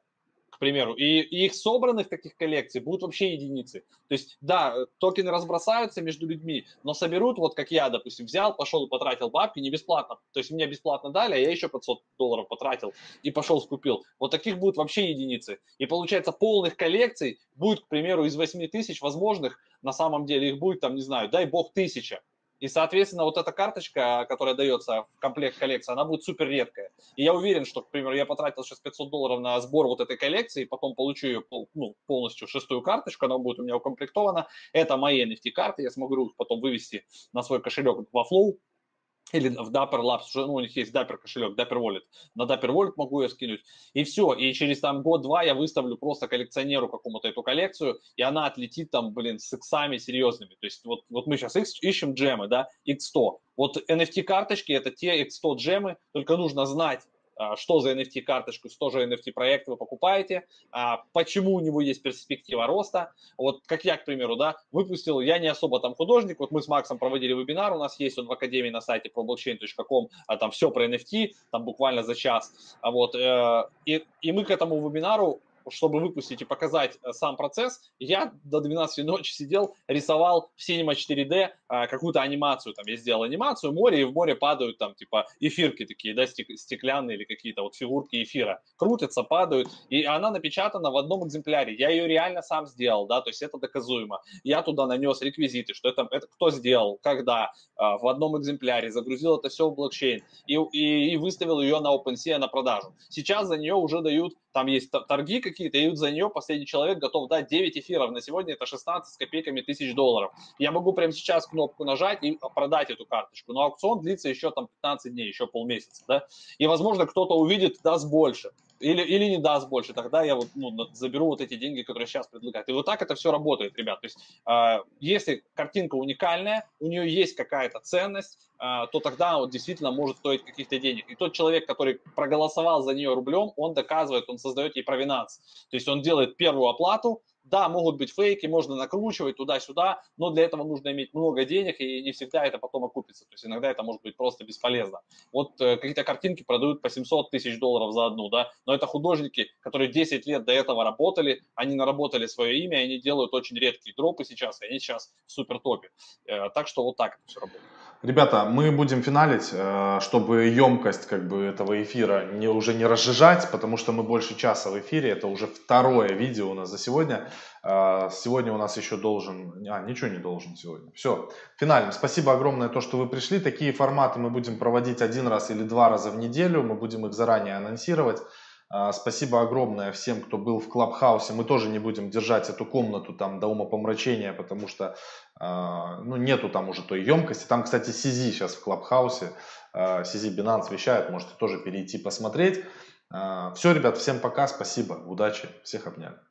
S2: к примеру, и, их собранных таких коллекций будут вообще единицы. То есть, да, токены разбросаются между людьми, но соберут, вот как я, допустим, взял, пошел и потратил бабки не бесплатно. То есть, мне бесплатно дали, а я еще 500 долларов потратил и пошел скупил. Вот таких будут вообще единицы. И получается, полных коллекций будет, к примеру, из 8 тысяч возможных, на самом деле их будет там, не знаю, дай бог, тысяча. И, соответственно, вот эта карточка, которая дается в комплект коллекции, она будет супер редкая. И я уверен, что, к примеру, я потратил сейчас 500 долларов на сбор вот этой коллекции, и потом получу ее ну, полностью шестую карточку, она будет у меня укомплектована. Это мои NFT-карты, я смогу их потом вывести на свой кошелек во Flow, или в Dapper Labs, уже, ну, у них есть Dapper кошелек, Dapper Wallet. На Dapper Wallet могу ее скинуть. И все. И через там год-два я выставлю просто коллекционеру какому-то эту коллекцию, и она отлетит там, блин, с иксами серьезными. То есть вот, вот мы сейчас ищем джемы, да, X100. Вот NFT-карточки это те X100 джемы, только нужно знать, что за NFT-карточку, что же NFT-проект вы покупаете, а, почему у него есть перспектива роста. Вот как я, к примеру, да, выпустил, я не особо там художник, вот мы с Максом проводили вебинар, у нас есть он в Академии на сайте problockchain.com, а там все про NFT, там буквально за час, а вот, э, и, и мы к этому вебинару чтобы выпустить и показать э, сам процесс, я до 12 ночи сидел, рисовал в Cinema 4D а, какую-то анимацию. Там я сделал анимацию, море, и в море падают там типа эфирки такие, да, стеклянные или какие-то вот фигурки эфира. Крутятся, падают, и она напечатана в одном экземпляре. Я ее реально сам сделал, да, то есть это доказуемо. Я туда нанес реквизиты, что это, это кто сделал, когда, а, в одном экземпляре, загрузил это все в блокчейн и, и, и выставил ее на OpenSea на продажу. Сейчас за нее уже дают там есть торги какие-то, и за нее последний человек готов дать 9 эфиров. На сегодня это 16 с копейками тысяч долларов. Я могу прямо сейчас кнопку нажать и продать эту карточку. Но аукцион длится еще там 15 дней, еще полмесяца. Да? И, возможно, кто-то увидит, даст больше. Или, или не даст больше, тогда я вот, ну, заберу вот эти деньги, которые сейчас предлагают. И вот так это все работает, ребят. То есть, э, если картинка уникальная, у нее есть какая-то ценность, а, то тогда он действительно может стоить каких-то денег. И тот человек, который проголосовал за нее рублем, он доказывает, он создает ей провинанс. То есть он делает первую оплату, да, могут быть фейки, можно накручивать туда-сюда, но для этого нужно иметь много денег, и не всегда это потом окупится. То есть иногда это может быть просто бесполезно. Вот э, какие-то картинки продают по 700 тысяч долларов за одну, да, но это художники, которые 10 лет до этого работали, они наработали свое имя, они делают очень редкие дропы сейчас, и они сейчас в супер топе. Э, так что вот так это все работает.
S1: Ребята, мы будем финалить, э, чтобы емкость как бы этого эфира не, уже не разжижать, потому что мы больше часа в эфире, это уже второе видео у нас за сегодня. Э, сегодня у нас еще должен, а, ничего не должен сегодня. Все, финалем. Спасибо огромное, то, что вы пришли. Такие форматы мы будем проводить один раз или два раза в неделю, мы будем их заранее анонсировать. А, спасибо огромное всем, кто был в Клабхаусе. Мы тоже не будем держать эту комнату там до умопомрачения, потому что а, ну, нету там уже той емкости. Там, кстати, Сизи сейчас в Клабхаусе. А, Сизи Binance вещает, можете тоже перейти посмотреть. Все, ребят, всем пока, спасибо, удачи, всех обняли.